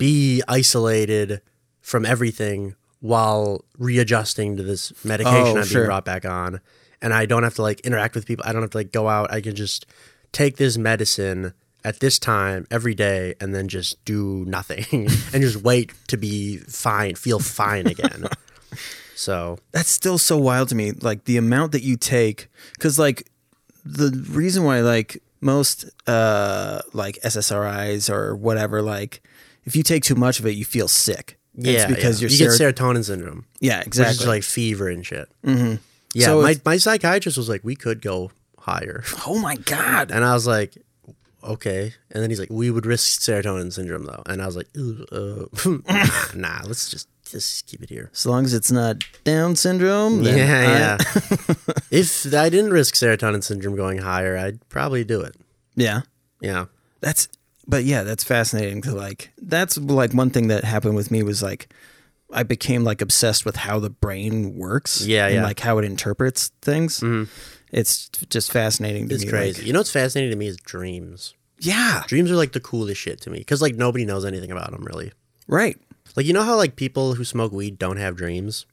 be isolated from everything while readjusting to this medication Oh, I'm sure. being brought back on. And I don't have to like interact with people. I don't have to like go out. I can just take this medicine at this time every day and then just do nothing and just wait to be fine, feel fine again. so, that's still so wild to me like the amount that you take because like the reason why like most uh like ssris or whatever like if you take too much of it you feel sick yeah, it's because yeah. you're you ser- get serotonin syndrome, yeah which exactly is like fever and shit. Mm-hmm. Yeah, So my, it's- my psychiatrist was like, we could go higher. oh my god And I was like, okay. And then he's like, we would risk serotonin syndrome though. And I was like, uh, nah, let's just just keep it here. as long as it's not down syndrome Yeah, yeah. if I didn't risk serotonin syndrome going higher, I'd probably do it. yeah Yeah. that's but yeah that's fascinating to like that's like one thing that happened with me was like i became like obsessed with how the brain works Yeah, and yeah. like how it interprets things mm-hmm. it's just fascinating to It's me crazy. like- you know what's fascinating to me is dreams. yeah Dreams are like the coolest shit to me because like nobody knows anything about them really. right Like you know how like people who smoke weed don't have dreams.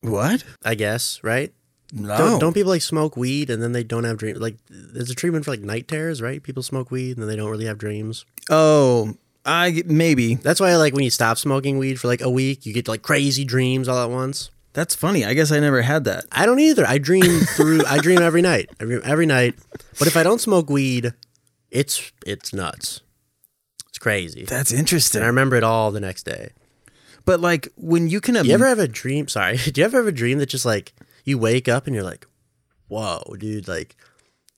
what I guess right. No Don't, don't people like smoke weed and then they don't have dreams? Like there's a treatment for like night terrors, right? People smoke weed and then they don't really have dreams. oh i maybe That's why like when you stop smoking weed for like a week, you get like crazy dreams all at once. that's funny i guess i never had that I don't either. I dream through. I dream every night. Dream every night. But if I don't smoke weed, it's it's nuts. It's crazy. that's And I remember it all the next day. but like when you can Do you ever have a dream? Sorry. Do you ever have a dream that just like you wake up and you're like, "Whoa, dude! Like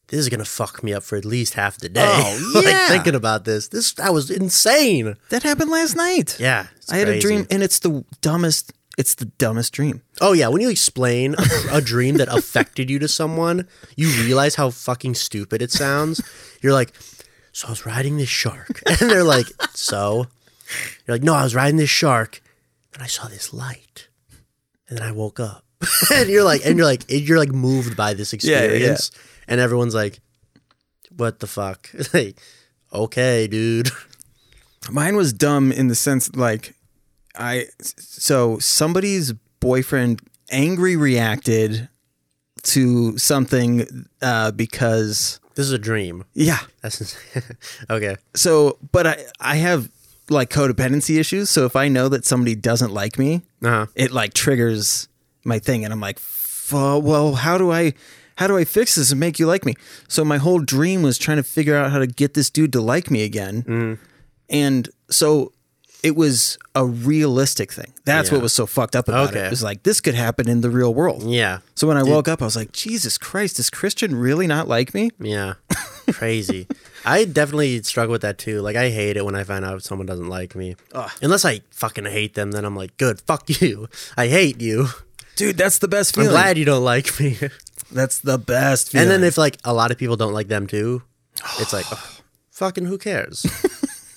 this is gonna fuck me up for at least half the day." Oh, like yeah. thinking about this. This that was insane. that happened last night Yeah, i had a dream and it's the dumbest it's the dumbest dream Oh yeah, when you explain a, a dream that affected you to someone, you realize how fucking stupid it sounds. You're like, "So I was riding this shark," and they're like, "So?" You're like, "No, I was riding this shark, and I saw this light, and then I woke up." and you're like, and you're like, and you're like moved by this yeah, yeah. experience, and everyone's like, "What the fuck?" like, okay, dude. Mine was dumb in the sense like I so somebody's boyfriend angry reacted to something uh, because This is a dream. yeah. That's okay. So, but I I have like codependency issues. So if I know that somebody doesn't like me, Uh-huh. it like triggers my thing, and I'm like, "Fu- well, how do I? How do I fix this and make you like me? So my whole dream was trying to figure out how to get this dude to like me again. Mm-hmm. And so it was a realistic thing. That's Yeah. what was so fucked up about it. Okay. It was like this could happen in the real world. Yeah. So when I woke up, I was like, Jesus Christ, does Christian really not like me? Yeah. Crazy. I definitely struggle with that too. Like I hate it when I find out someone doesn't like me. Unless I fucking hate them, then I'm like, good, fuck you. I hate you. Dude, that's the best feeling. I'm glad you don't like me. That's the best feeling. and then if like a lot of people don't like them too, it's like, ugh, fucking who cares?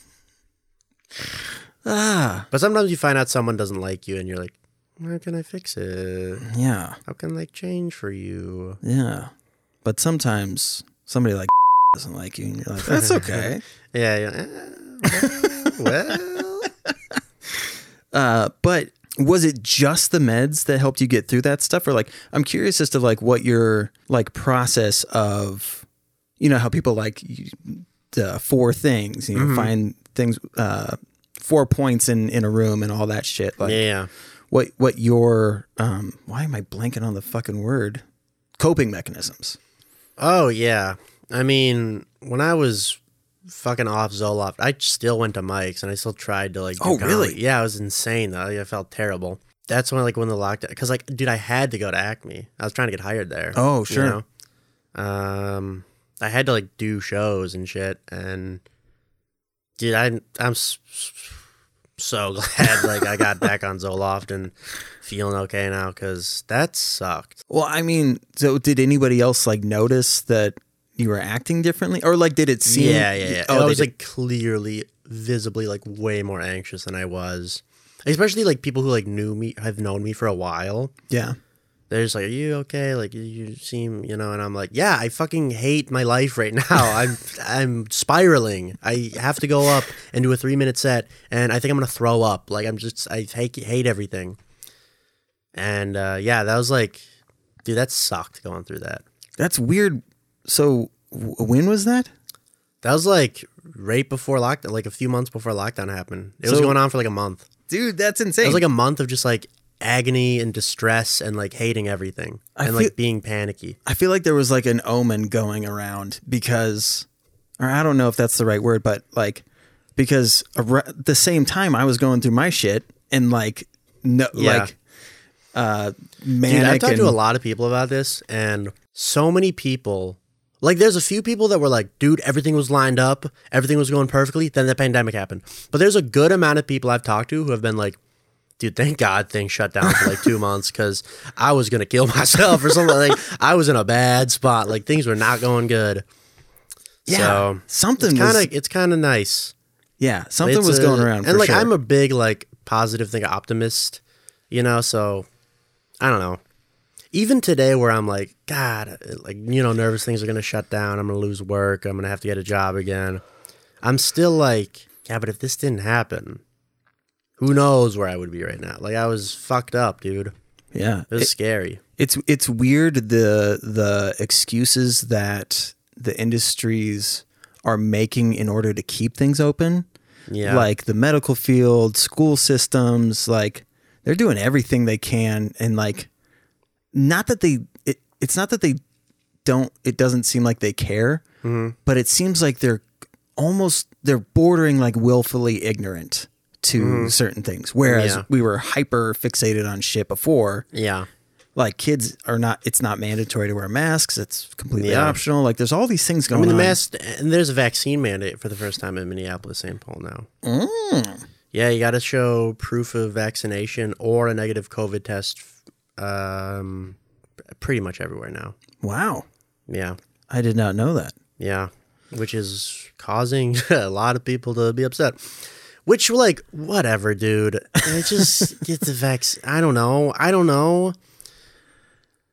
ah, but sometimes you find out someone doesn't like you and you're like, how can I fix it? yeah, How can I change for you? yeah. But sometimes somebody like doesn't like you, and you're like, that's okay. Yeah. yeah. eh, well, Uh, but was it just the meds that helped you get through that stuff, or like I'm curious as to like what your like process of, you know, how people like the four things, you know, find things, uh, four points in in a room and all that shit. Like, yeah. what what your um, why am I blanking on the fucking word? Coping mechanisms. Oh yeah. I mean, when I was fucking off Zoloft, I still went to Mike's and I still tried to like. Oh, comedy. really? Yeah, it was insane though. I felt terrible. That's when like when the lockdown, because like, dude, I had to go to Acme. I was trying to get hired there. Oh, you sure. know? Um, I had to like do shows and shit, and dude, I I'm so glad like I got back on Zoloft and feeling okay now because that sucked. Well, I mean, so did anybody else like notice that you were acting differently, or like did it seem? Yeah, yeah, yeah. Oh, I was did- like clearly, visibly, like way more anxious than I was. Especially like people who like knew me, have known me for a while. yeah. They're just like, "Are you okay? Like you- you seem, you know." And I'm like, "Yeah, I fucking hate my life right now. I'm I'm spiraling. I have to go up and do a three minute set, and I think I'm gonna throw up. Like I'm just I hate hate everything." And uh, yeah, that was like, dude, that sucked going through that. That's weird. So w- when was that? That was like right before lockdown, like a few months before lockdown happened. It was going on for like a month. Dude, that's insane. It was like a month of just like agony and distress and like hating everything I and feel- like being panicky. I feel like there was like an omen going around because, or I don't know if that's the right word, but like because the same time I was going through my shit and like no, Yeah. like uh, manic I've talked to a lot of people about this, and so many people. Like, there's a few people that were like, dude, everything was lined up, everything was going perfectly. Then the pandemic happened. But there's a good amount of people I've talked to who have been like, dude, thank God things shut down for like two months because I was going to kill myself or something. Like, I was in a bad spot. Like, things were not going good. yeah, so, something kind of it's kind of nice. yeah something It's was a- going around and like sure. I'm a big like positive thing optimist, you know. So I don't know. Even today, where I'm like, God, like you know, nervous things are gonna shut down. I'm gonna lose work. I'm gonna have to get a job again. I'm still like, yeah, but if this didn't happen, who knows where I would be right now? Like I was fucked up, dude. yeah, It was It- scary. it's it's weird the the excuses that the industries are making in order to keep things open. Yeah, like the medical field, school systems, like they're doing everything they can and like not that they it, it's not that they don't it doesn't seem like they care, Mm-hmm. but it seems like they're almost they're bordering like willfully ignorant to certain things whereas Mm-hmm. Yeah. we were hyper fixated on shit before yeah, like kids are not it's not mandatory to wear masks it's completely Yeah. optional like there's all these things I going mean the on mask, and there's a vaccine mandate for the first time in Minneapolis, St. Paul now. Mm. Yeah, you got to show proof of vaccination or a negative COVID test. Um, pretty much everywhere now. wow Yeah, i did not know that yeah, which is causing a lot of people to be upset. Which, like, whatever, dude. I just get the vaccine. I don't know. I don't know.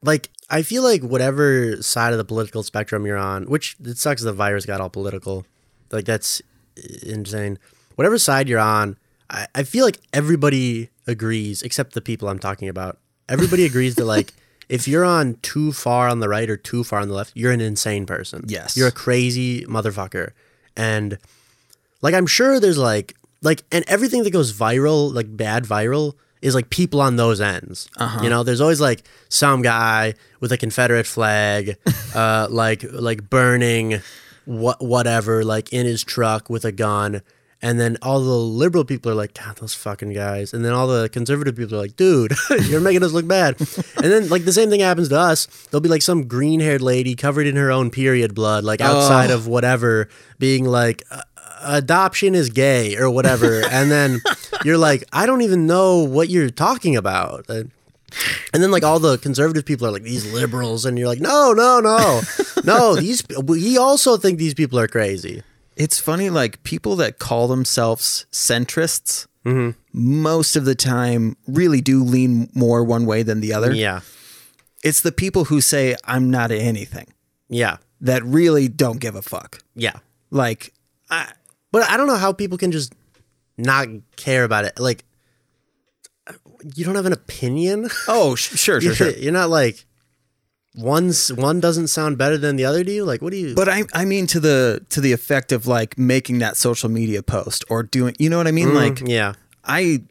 Like, I feel like whatever side of the political spectrum you're on, which it sucks the virus got all political. Like, that's insane. Whatever side you're on, I, I feel like everybody agrees, except the people I'm talking about. Everybody agrees that, like, if you're on too far on the right or too far on the left, you're an insane person. Yes. You're a crazy motherfucker. And like I'm sure there's like like and everything that goes viral, like bad viral, is like people on those ends. Uh-huh. You know, there's always like some guy with a Confederate flag, uh, like like burning what whatever, like in his truck with a gun. And then all the liberal people are like, God, those fucking guys. And then all the conservative people are like, dude, you're making us look bad. and then like the same thing happens to us. There'll be like some green haired lady covered in her own period blood, like outside Oh. of whatever, being like, "Uh, adoption is gay or whatever. and then you're like, I don't even know what you're talking about. And and then like all the conservative people are like these liberals, and you're like, no, no, no, no. These we also think these people are crazy. It's funny, like people that call themselves centrists, Mm-hmm. most of the time really do lean more one way than the other. Yeah, It's the people who say, I'm not anything, yeah, that really don't give a fuck. yeah. Like, I, But I don't know how people can just not care about it. Like, you don't have an opinion. oh, sure, sure, sure. You're not like one's one doesn't sound better than the other. Do you? Like, what do you? But I, I mean to the to the effect of like making that social media post or doing, you know what I mean? Mm, like, yeah, I,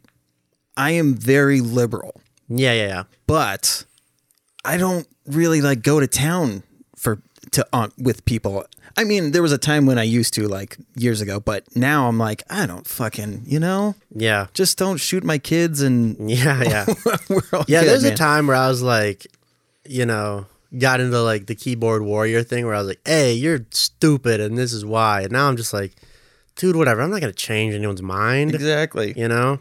I am very liberal, yeah, yeah, yeah. but I don't really like go to town for to on with people. I mean, there was a time when I used to like years ago, but now I'm like, I don't fucking, you know, Yeah, just don't shoot my kids and yeah, yeah. Yeah, good, there's man. a time where I was like, you know, got into like the keyboard warrior thing where I was like, hey, you're stupid and this is why. And now I'm just like, dude, whatever. I'm not going to change anyone's mind, exactly. you know?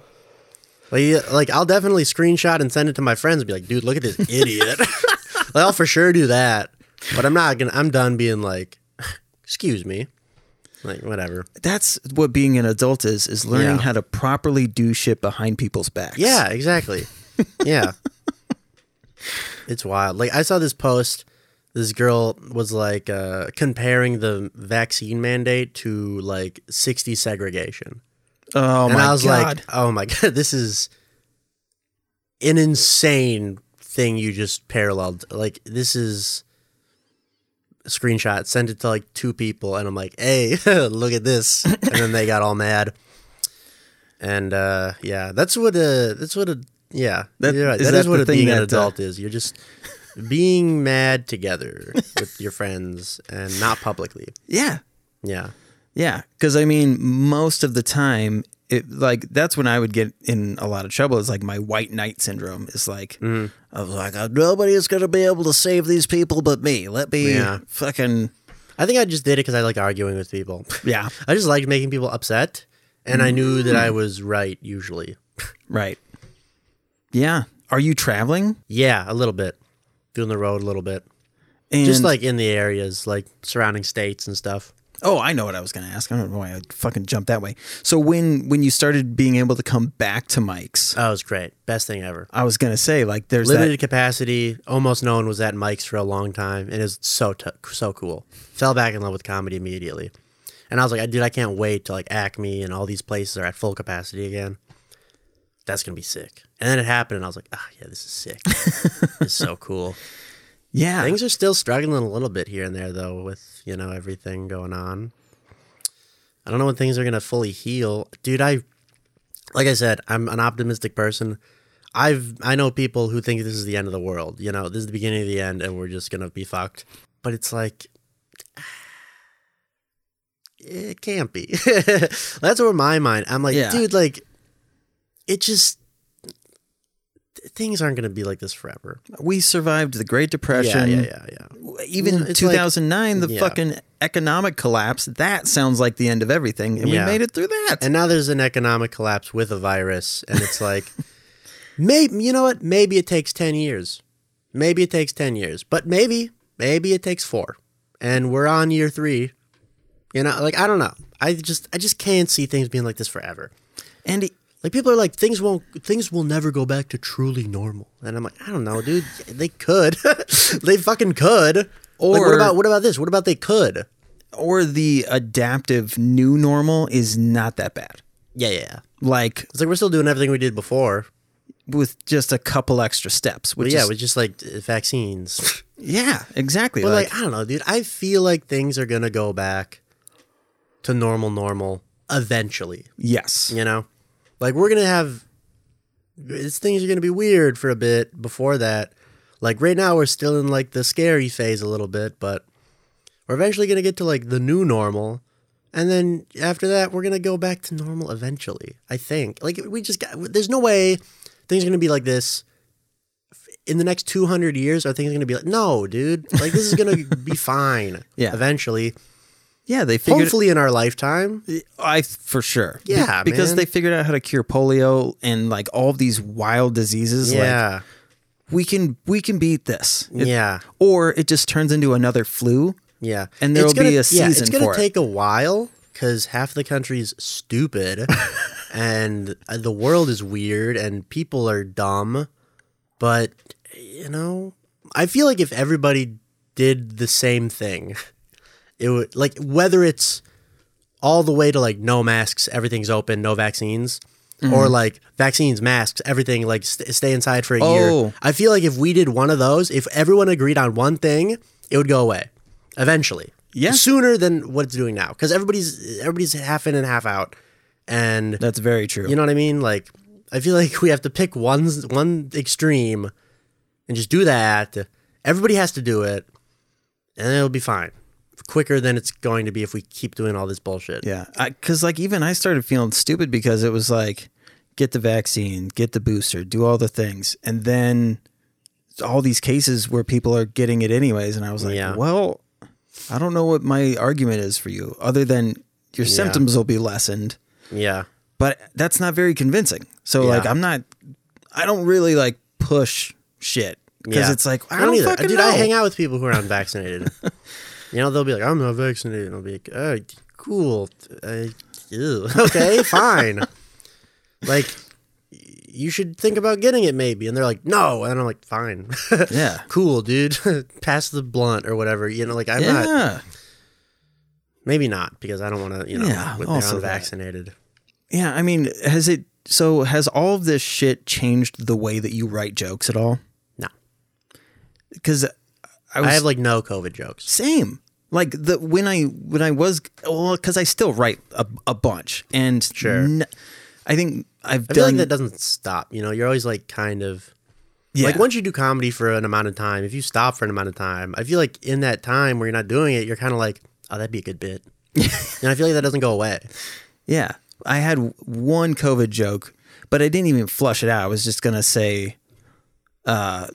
Like, like, I'll definitely screenshot and send it to my friends and be like, dude, look at this idiot. like, I'll for sure do that. But I'm not going to, I'm done being like, excuse me. Like, whatever. That's what being an adult is: is learning Yeah. how to properly do shit behind people's backs. Yeah, exactly. yeah. It's wild. Like I saw this post. This girl was like uh, comparing the vaccine mandate to like 60 segregation. Oh and my I was god. like, oh my God, this is an insane thing you just paralleled. Like, this is a screenshot, sent it to like two people, and I'm like, hey, look at this. And then they got all mad. And uh, yeah, that's what a, that's what a, yeah, That- right. is that that is what the a thing being an uh, adult is. You're just being mad together with your friends and not publicly. yeah, Yeah. yeah. Because I mean, most of the time, it like that's when I would get in a lot of trouble. Is like my white knight syndrome. Is like Mm-hmm. I was like, "Uh, nobody is gonna be able to save these people but me. Let me Yeah. fucking I think I just did it because I like arguing with people. yeah, I just liked making people upset, and I knew that I was right usually. right, yeah. Are you traveling? Yeah, a little bit. Doing the road a little bit. And, Just like in the areas, like surrounding states and stuff. Oh, I know what I was going to ask. I don't know why I fucking jumped that way. So when when you started being able to come back to Mike's, Oh, it was great. Best thing ever. I was going to say like there's Limited that. capacity. Almost no one was at Mike's for a long time. And It is so t- so cool. Fell back in love with comedy immediately. And I was like, dude, I can't wait to like Acme and all these places are at full capacity again. That's gonna be sick. And then it happened, and I was like, ah, yeah, this is sick. it's so cool. Yeah, Things are still struggling a little bit here and there, though, with you know everything going on. I don't know when things are gonna fully heal, dude. I, like I said, I'm an optimistic person. I've I know people who think this is the end of the world. You know, this is the beginning of the end, and we're just gonna be fucked. But it's like, it can't be. That's where my mind. I'm like, Yeah. dude, like, it just things aren't gonna be like this forever. we survived the Great Depression. yeah, yeah, yeah. Even It's like- 2009, the yeah. fucking economic collapse. That sounds like the end of everything, and Yeah. we made it through that. And now there's an economic collapse with a virus, and it's like, maybe you know what? Maybe it takes ten years. Maybe it takes ten years, but maybe, maybe it takes four, and we're on year three. You know, like I don't know. I just, I just can't see things being like this forever. and Like people are like, things won't, things will never go back to truly normal, and I'm like, I don't know, dude. They could, they fucking could. Like, what about, what about this? What about they could? or the adaptive new normal is not that bad. Yeah, yeah. Like It's like we're still doing everything we did before. with just a couple extra steps. Which yeah, is, with just like vaccines. yeah, exactly. But like, like, I don't know, dude. I feel like things are gonna go back to normal, normal eventually. yes, You know, like we're gonna have this things are gonna be weird for a bit before that. Like right now, we're still in like the scary phase a little bit, but we're eventually gonna get to like the new normal, and then after that, we're gonna go back to normal eventually. I think. Like we just got. There's no way things are gonna be like this in the next 200 years. Are things gonna be like no, dude? Like this is gonna be fine. Yeah. Eventually, yeah, they figured. hopefully in our lifetime. I for sure. Be- Yeah, because man. they figured out how to cure polio and like all these wild diseases. Like Yeah. we can we can beat this. It- yeah. Or it just turns into another flu. Yeah, And there will be a Yeah, it's gonna for it. take a while because half the country's stupid, and uh, the world is weird, and people are dumb. But you know, I feel like if everybody did the same thing, it would like whether it's all the way to like no masks, everything's open, no vaccines. Mm-hmm. Or like vaccines, masks, everything. Like st- stay inside for a Oh. year. I feel like if we did one of those, if everyone agreed on one thing, it would go away eventually. Yeah. sooner than what it's doing now because everybody's everybody's half in and half out, and That's very true. you know what I mean. Like I feel like we have to pick one one extreme and just do that. Everybody has to do it, and it'll be fine. Quicker than it's going to be if we keep doing all this bullshit. Yeah, because like even I started feeling stupid because it was like, get the vaccine, get the booster, do all the things, and then all these cases where people are getting it anyways, and I was like, Yeah. well, I don't know what my argument is for you, other than your symptoms will be lessened, Yeah. but that's not very convincing. So like, I'm not, I don't really like push shit because Yeah. it's like I I don't don't either. Dude, know. I hang out with people who are unvaccinated. you know, they'll be like, I'm not vaccinated. And I'll be like, oh, cool. Uh, ew. okay, fine. like, you should think about getting it maybe. And they're like, no. And I'm like, fine. Yeah. cool, dude. Pass the blunt or whatever. You know, like, I'm not, maybe not because I don't want to, you know, Yeah, they're also that. Yeah, I mean, has it so has all of this shit changed the way that you write jokes at all? No. Because I was I have like no COVID jokes. same. Like the when I when I was well, because I still write a, a bunch, and Sure. n- I think I've I feel done like that doesn't stop. You know, you're always like kind of yeah, Like once you do comedy for an amount of time, if you stop for an amount of time, I feel like in that time where you're not doing it, you're kind of like, oh, that'd be a good bit. and I feel like that doesn't go away. yeah. I had one COVID joke, but I didn't even flush it out. I was just gonna say, uh,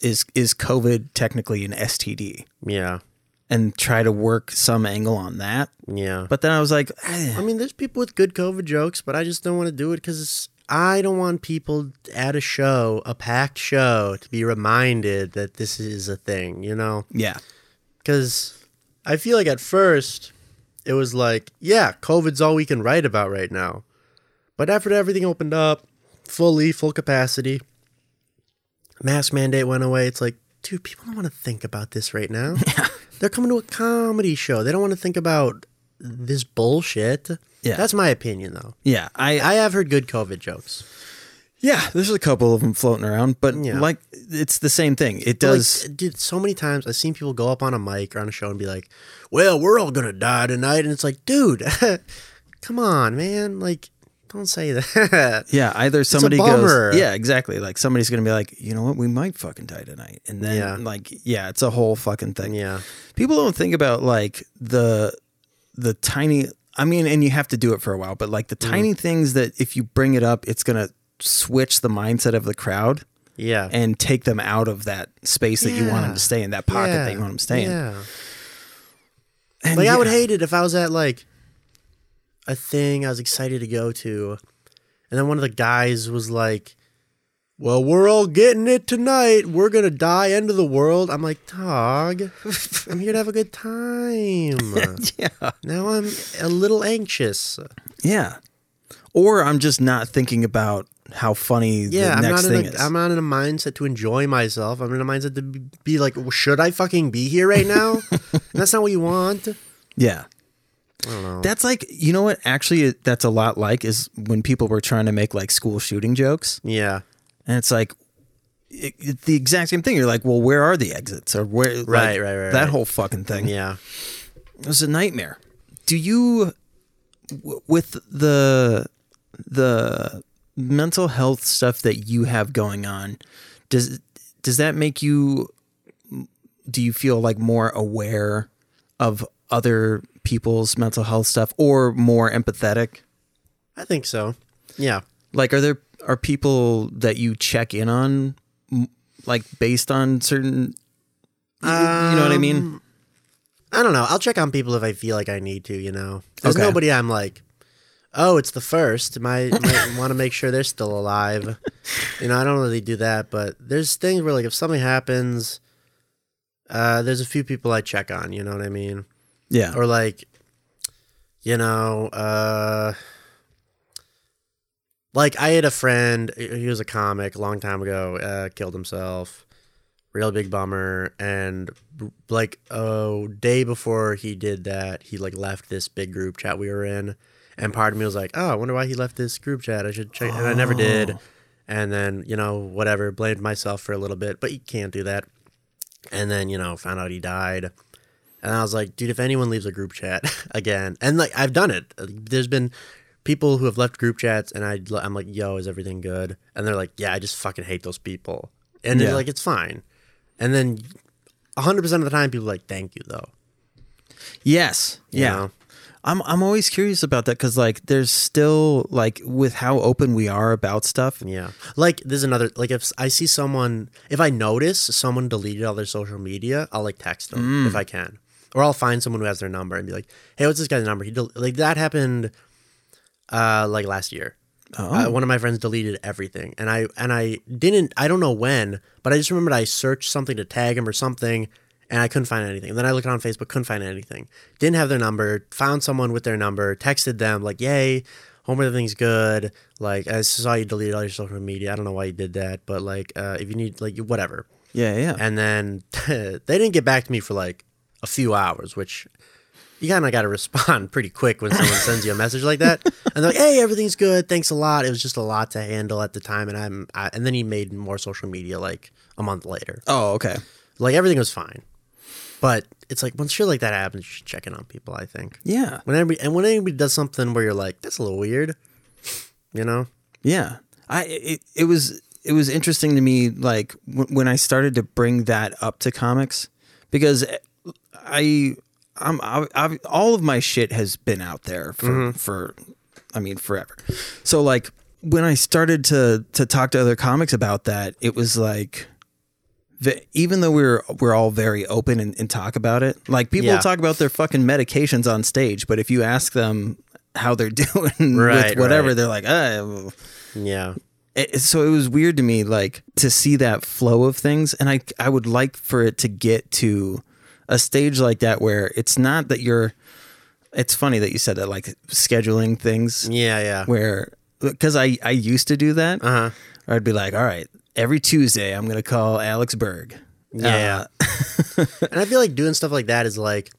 is is COVID technically an STD? Yeah. And try to work some angle on that. Yeah. But then I was like, eh, I mean, there's people with good COVID jokes, but I just don't want to do it because I don't want people at a show, a packed show, to be reminded that this is a thing, you know? yeah, Because I feel like at first it was like, yeah, COVID's all we can write about right now. But after everything opened up, fully, full capacity, mask mandate went away, it's like, dude, people don't want to think about this right now. Yeah. They're coming to a comedy show. They don't want to think about this bullshit. Yeah. That's my opinion, though. yeah. I, I have heard good COVID jokes. yeah. There's a couple of them floating around, but Yeah. like it's the same thing. It does. Like, dude, so many times I've seen people go up on a mic or on a show and be like, "Well, we're all gonna die tonight," and it's like, dude, come on, man, like, don't say that. yeah. Either somebody goes. Yeah, exactly. Like somebody's gonna be like, you know what, we might fucking die tonight, and then Yeah. like, yeah, it's a whole fucking thing. yeah, People don't think about like the the tiny. I mean, and you have to do it for a while, but like the Mm. tiny things that if you bring it up, it's gonna switch the mindset of the crowd yeah, and take them out of that space that you want them to stay in, that pocket yeah. that you want them to stay in. And like I would hate it if I was at like a thing I was excited to go to, and then one of the guys was like. Well, we're all getting it tonight. We're gonna die. End of the world. I'm like, dog. I'm here to have a good time. Yeah. Now I'm a little anxious. Yeah. Or I'm just not thinking about how funny Yeah, the I'm next not thing in is. a, I'm not in a mindset to enjoy myself. I'm in a mindset to be, like, well, should I fucking be here right now? And that's not what you want. yeah. I don't know. That's like, you know what? Actually, that's a lot like is when people were trying to make like school shooting jokes. yeah, and it's like it, it's the exact same thing. You're like, well, where are the exits or where? like, Right, right, right, That right. whole fucking thing. Yeah. It was a nightmare. Do you, w- with the the mental health stuff that you have going on, does does that make you? Do you feel like more aware of other people's mental health stuff, or more empathetic? I think so. Yeah. Like, are there are people that you check in on, like based on certain? you you know what I mean? I don't know. I'll check on people if I feel like I need to, you know. There's Okay. nobody I'm like, oh, it's the first. Might, might want to make sure they're still alive. You know, I don't really do that, but there's things where, like, if something happens, uh, there's a few people I check on, you know what I mean? Yeah. Or, like, you know, uh, like I had a friend, he was a comic a long time ago, uh, killed himself. Real big bummer. And like a day before he did that, he like left this big group chat we were in. And part of me was like, oh, I wonder why he left this group chat. I should check. And I never did. And then, you know, whatever, blamed myself for a little bit, but you can't do that. And then, you know, found out he died. And I was like, dude, if anyone leaves a group chat again, and like I've done it, there's been people who have left group chats, and I, I'm like, yo, is everything good? And they're like, yeah, I just fucking hate those people. And Yeah. they're like, it's fine. And then 100% of the time, people are like, thank you, though. Yes. You Yeah. know? I'm I'm always curious about that because like there's still like with how open we are about stuff. Yeah. Like, there's another, like, if I see someone, if I notice someone deleted all their social media, I'll like text them mm. if I can. Or I'll find someone who has their number and be like, hey, what's this guy's number? He del-, Like, that happened, uh, like last year. Uh, one of my friends deleted everything, and I and I didn't. I don't know when, but I just remembered I searched something to tag him or something, and I couldn't find anything. And then I looked on Facebook, couldn't find anything. Didn't have their number. Found someone with their number. Texted them like, "Yay, hope everything's good. Like, I saw you deleted all your social media. I don't know why you did that, but like, uh, if you need like whatever." Yeah, yeah. And then they didn't get back to me for like a few hours, which you kind of got to respond pretty quick when someone sends you a message like that. And they're like, "Hey, everything's good. Thanks a lot. It was just a lot to handle at the time." And I'm, I, and then he made more social media like a month later. oh, okay. Like everything was fine, but it's like when shit like that happens, you should check in on people. I think Yeah. when anybody and when anybody does something where you're like, "That's a little weird," you know? Yeah. I it, it was it was interesting to me like w- when I started to bring that up to comics because I I'm I, I, all of my shit has been out there for for I mean forever. So like when I started to to talk to other comics about that, it was like even though we're we're all very open and, and talk about it, like people Yeah. talk about their fucking medications on stage, but if you ask them how they're doing Right, with whatever, right. they're like, ah. Yeah, it, so it was weird to me like to see that flow of things and i i would like for it to get to a stage like that where it's not that you're it's funny that you said that like scheduling things yeah, yeah. where because i i used to do that Uh huh. i'd be like all right every tuesday i'm gonna call alex berg Yeah. yeah and I feel like doing stuff like that is like,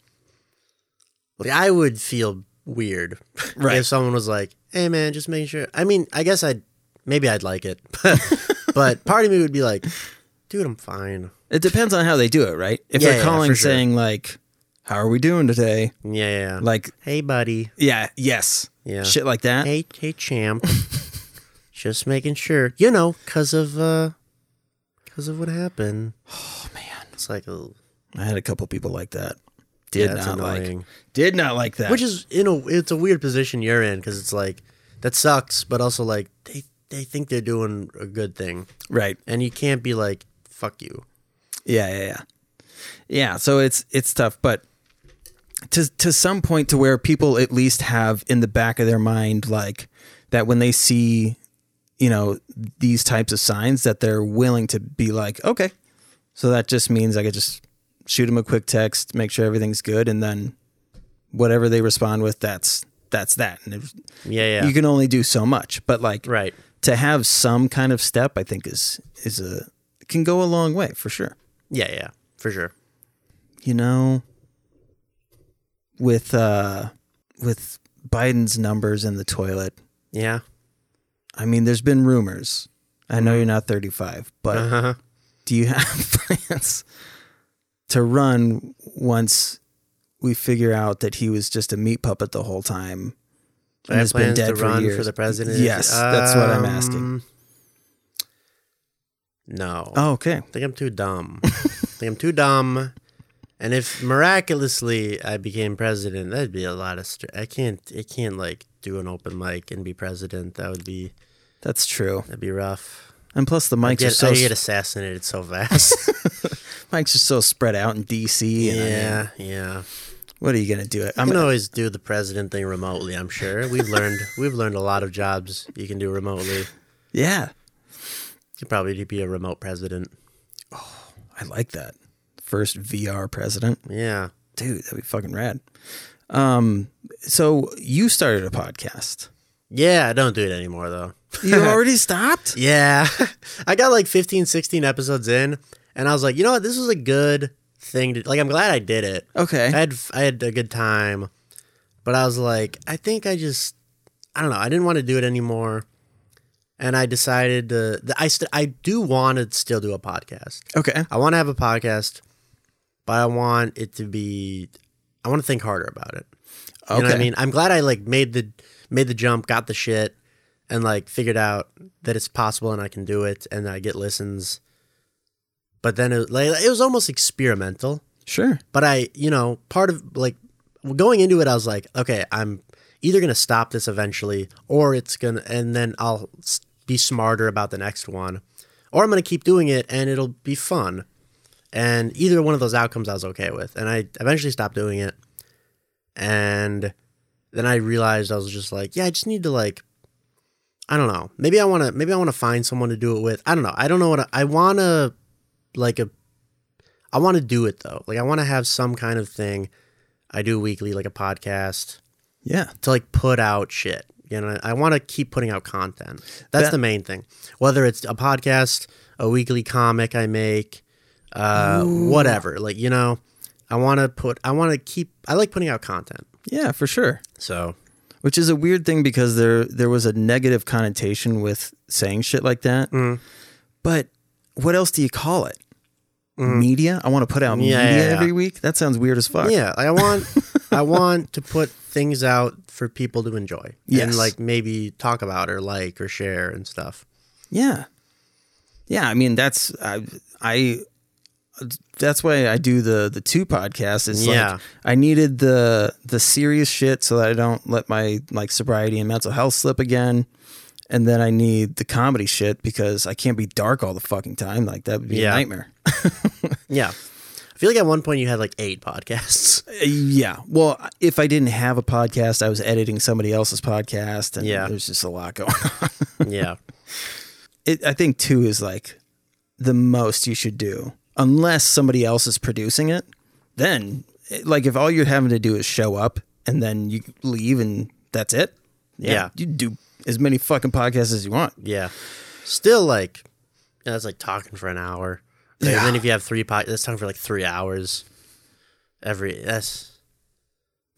like I would feel weird Right. if someone was like, "Hey, man, just making sure." I mean, I guess I'd maybe I'd like it, but but part of me would be like, "Dude, I'm fine." It depends on how they do it right if Yeah, they're yeah, calling for sure. saying like how are we doing today Yeah, yeah. like hey, buddy. yeah yes Yeah. shit like that Hey, hey, champ. just making sure, you know, cause of uh, cause of what happened. oh man It's like, oh, i had a couple people like that did yeah, it's not like annoying. did not like that Which is you know it's a weird position you're in because it's like that sucks, but also like they they think they're doing a good thing, right and you can't be like fuck you. Yeah, yeah, yeah. Yeah, so it's it's tough, but to to some point to where people at least have in the back of their mind like that when they see you know these types of signs that they're willing to be like, okay. So that just means I could just shoot them a quick text, make sure everything's good and then whatever they respond with that's that's that. And it, Yeah, yeah, you can only do so much, but like right. to have some kind of step I think is is a can go a long way for sure. Yeah, yeah, for sure. you know with uh with Biden's numbers in the toilet Yeah, I mean there's been rumors I know you're not 35, but Uh-huh. do you have plans to run once we figure out that he was just a meat puppet the whole time and has been dead to for run years? for the president. Yes, that's what I'm asking. No. Oh, okay. I think I'm too dumb. I think I'm too dumb. And if miraculously I became president, that'd be a lot of. I can't. I can't like do an open mic and be president. That would be. That's true. That'd be rough. And plus, the I mics are get, so I get assassinated so fast. mics are so spread out in DC. And I mean, yeah, yeah. what are you gonna do? You I'm can always do the president thing remotely. I'm sure we've learned. We've learned a lot of jobs you can do remotely. yeah. Could probably be a remote president. Oh, I like that. First VR president. Yeah. Dude, that'd be fucking rad. Um, so you started a podcast. Yeah, I don't do it anymore though. You already stopped? Yeah. I got like 15, 16 episodes in and I was like, you know what? This was a good thing to like I'm glad I did it. Okay. I had I had a good time. But I was like, I think I just I don't know, I didn't want to do it anymore. And I decided to th- I st- I do want to still do a podcast. Okay. I want to have a podcast, but I want it to be I want to think harder about it. You know what I mean? I'm glad I like made the made the jump, got the shit, and like figured out that it's possible and I can do it, and I get listens. But then it like it was almost experimental. Sure. But I, you know, part of like going into it, I was like, okay, I'm either gonna stop this eventually, or it's gonna, and then I'll be smarter about the next one, or I'm gonna keep doing it and it'll be fun. And either one of those outcomes I was okay with, and I eventually stopped doing it. And then I realized I was just like, yeah, I just need to like, I don't know, maybe I want to, maybe I want to find someone to do it with. I don't know, I don't know what I, I want to, like a I want to do it though. Like I want to have some kind of thing I do weekly, like a podcast, Yeah. to like put out shit. You know, I want to keep putting out content. That's That- the main thing. Whether it's a podcast, a weekly comic I make, uh, whatever. Like you know, I want to put. I want to keep. I like putting out content. Yeah, for sure. So Which is a weird thing because there there was a negative connotation with saying shit like that. Mm. But what else do you call it? Media? I want to put out Mm. Yeah, media yeah, yeah. every week. That sounds weird as fuck. yeah, I want. I want to put things out for people to enjoy Yes. and like maybe talk about or like or share and stuff. Yeah. Yeah, I mean that's I I that's why I do the the two podcasts is Yeah. like I needed the the serious shit so that I don't let my like sobriety and mental health slip again. And then I need the comedy shit because I can't be dark all the fucking time. Like that would be Yeah. a nightmare. Yeah. I feel like at one point you had like eight podcasts. Uh, yeah. Well, if I didn't have a podcast, I was editing somebody else's podcast and Yeah. there's just a lot going on. yeah. it, I think two is like the most you should do, unless somebody else is producing it. Then, it- like, if all you're having to do is show up and then you leave and that's it, Yeah. you do as many fucking podcasts as you want. Yeah. Still like that's like talking for an hour. Like, Yeah. And then if you have three podcasts, that's talking for like three hours. Every that's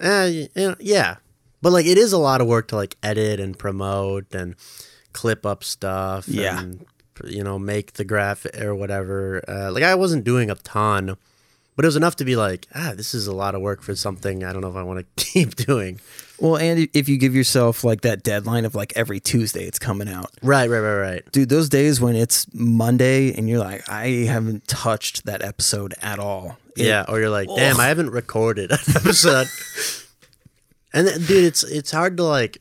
uh, you know, yeah. But like it is a lot of work to like edit and promote and clip up stuff. Yeah. And, you know, make the graphic or whatever. Uh, like I wasn't doing a ton, but it was enough to be like, ah, this is a lot of work for something I don't know if I want to keep doing. Well, and if you give yourself like that deadline of like every Tuesday it's coming out, Right, right, right, right. dude, those days when it's Monday and you're like, I haven't touched that episode at all. It- yeah, or you're like, damn, I haven't recorded an episode. and then, dude, it's it's hard to like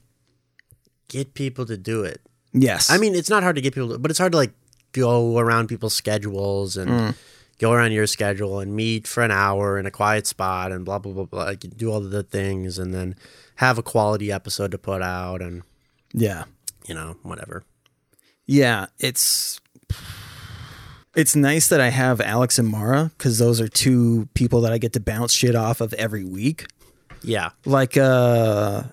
get people to do it. Yes. I mean, it's not hard to get people, to, but it's hard to like go around people's schedules and Mm. Go around your schedule and meet for an hour in a quiet spot and blah blah blah blah. Like do all the things and then have a quality episode to put out and yeah. you know whatever. Yeah, it's it's nice that I have Alex and Mara because those are two people that I get to bounce shit off of every week. Yeah, Like uh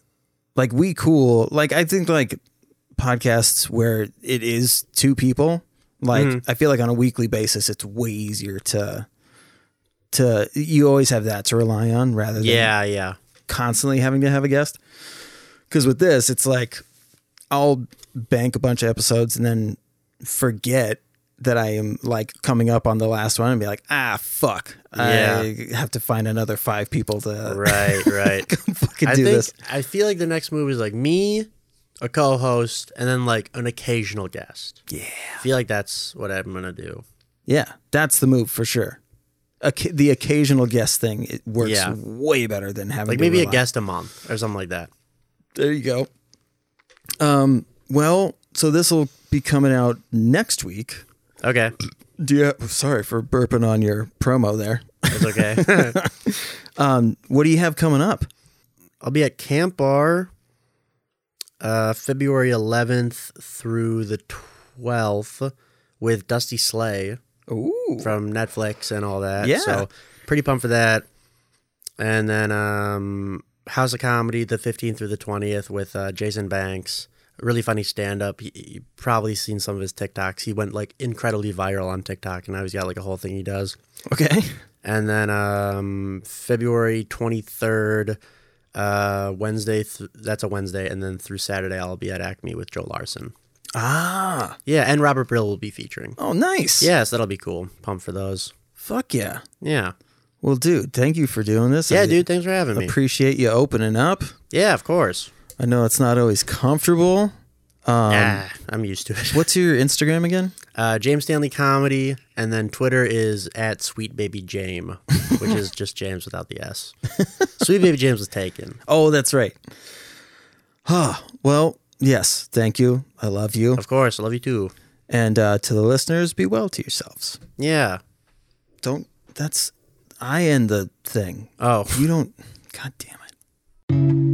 like we cool. Like I think like podcasts where it is two people, like Mm-hmm. I feel like on a weekly basis it's way easier to to you always have that to rely on rather than yeah, yeah, constantly having to have a guest. Because with this, it's like I'll bank a bunch of episodes and then forget that I am like coming up on the last one and be like, ah, fuck. yeah. I have to find another five people to Right, right. fucking I do think this. I feel like the next movie is like me, a co-host, and then like an occasional guest. Yeah. I feel like that's what I'm gonna do. Yeah. That's the move for sure. Oca- the occasional guest thing it works Yeah. way better than having Like maybe a guest a month or something like that. There you go. Um. Well, so this will be coming out next week. Okay, Do you? Have, Sorry for burping on your promo there. that's okay. What do you have coming up? I'll be at Camp Bar, uh, February 11th through the 12th with Dusty Slay Ooh. from Netflix and all that. Yeah. So pretty pumped for that. And then um, House of Comedy the 15th through the 20th with uh, Jason Banks. Really funny stand up. You've probably seen some of his TikToks. He went like incredibly viral on TikTok and now he's got like a whole thing he does. Okay. And then um, February 23rd, uh, Wednesday, th- that's a Wednesday. And then through Saturday, I'll be at Acme with Joe Larson. Ah. Yeah, and Robert Brill will be featuring. Oh, nice. Yes, that'll be cool. Pumped for those. Fuck yeah. Yeah. Well, dude, thank you for doing this. Yeah, I dude, thanks for having me. Appreciate you opening up. Yeah, of course. I know it's not always comfortable. Ah, I'm used to it. What's your Instagram again? Uh, James Stanley Comedy, and then Twitter is at Sweet Baby James, which is just James without the S. Sweet Baby James was taken. Oh, that's right. Ah, well, yes. Thank you. I love you. Of course, I love you too. And uh, to the listeners, be well to yourselves. Yeah. Don't. That's. I end the thing. Oh, You don't. God damn it.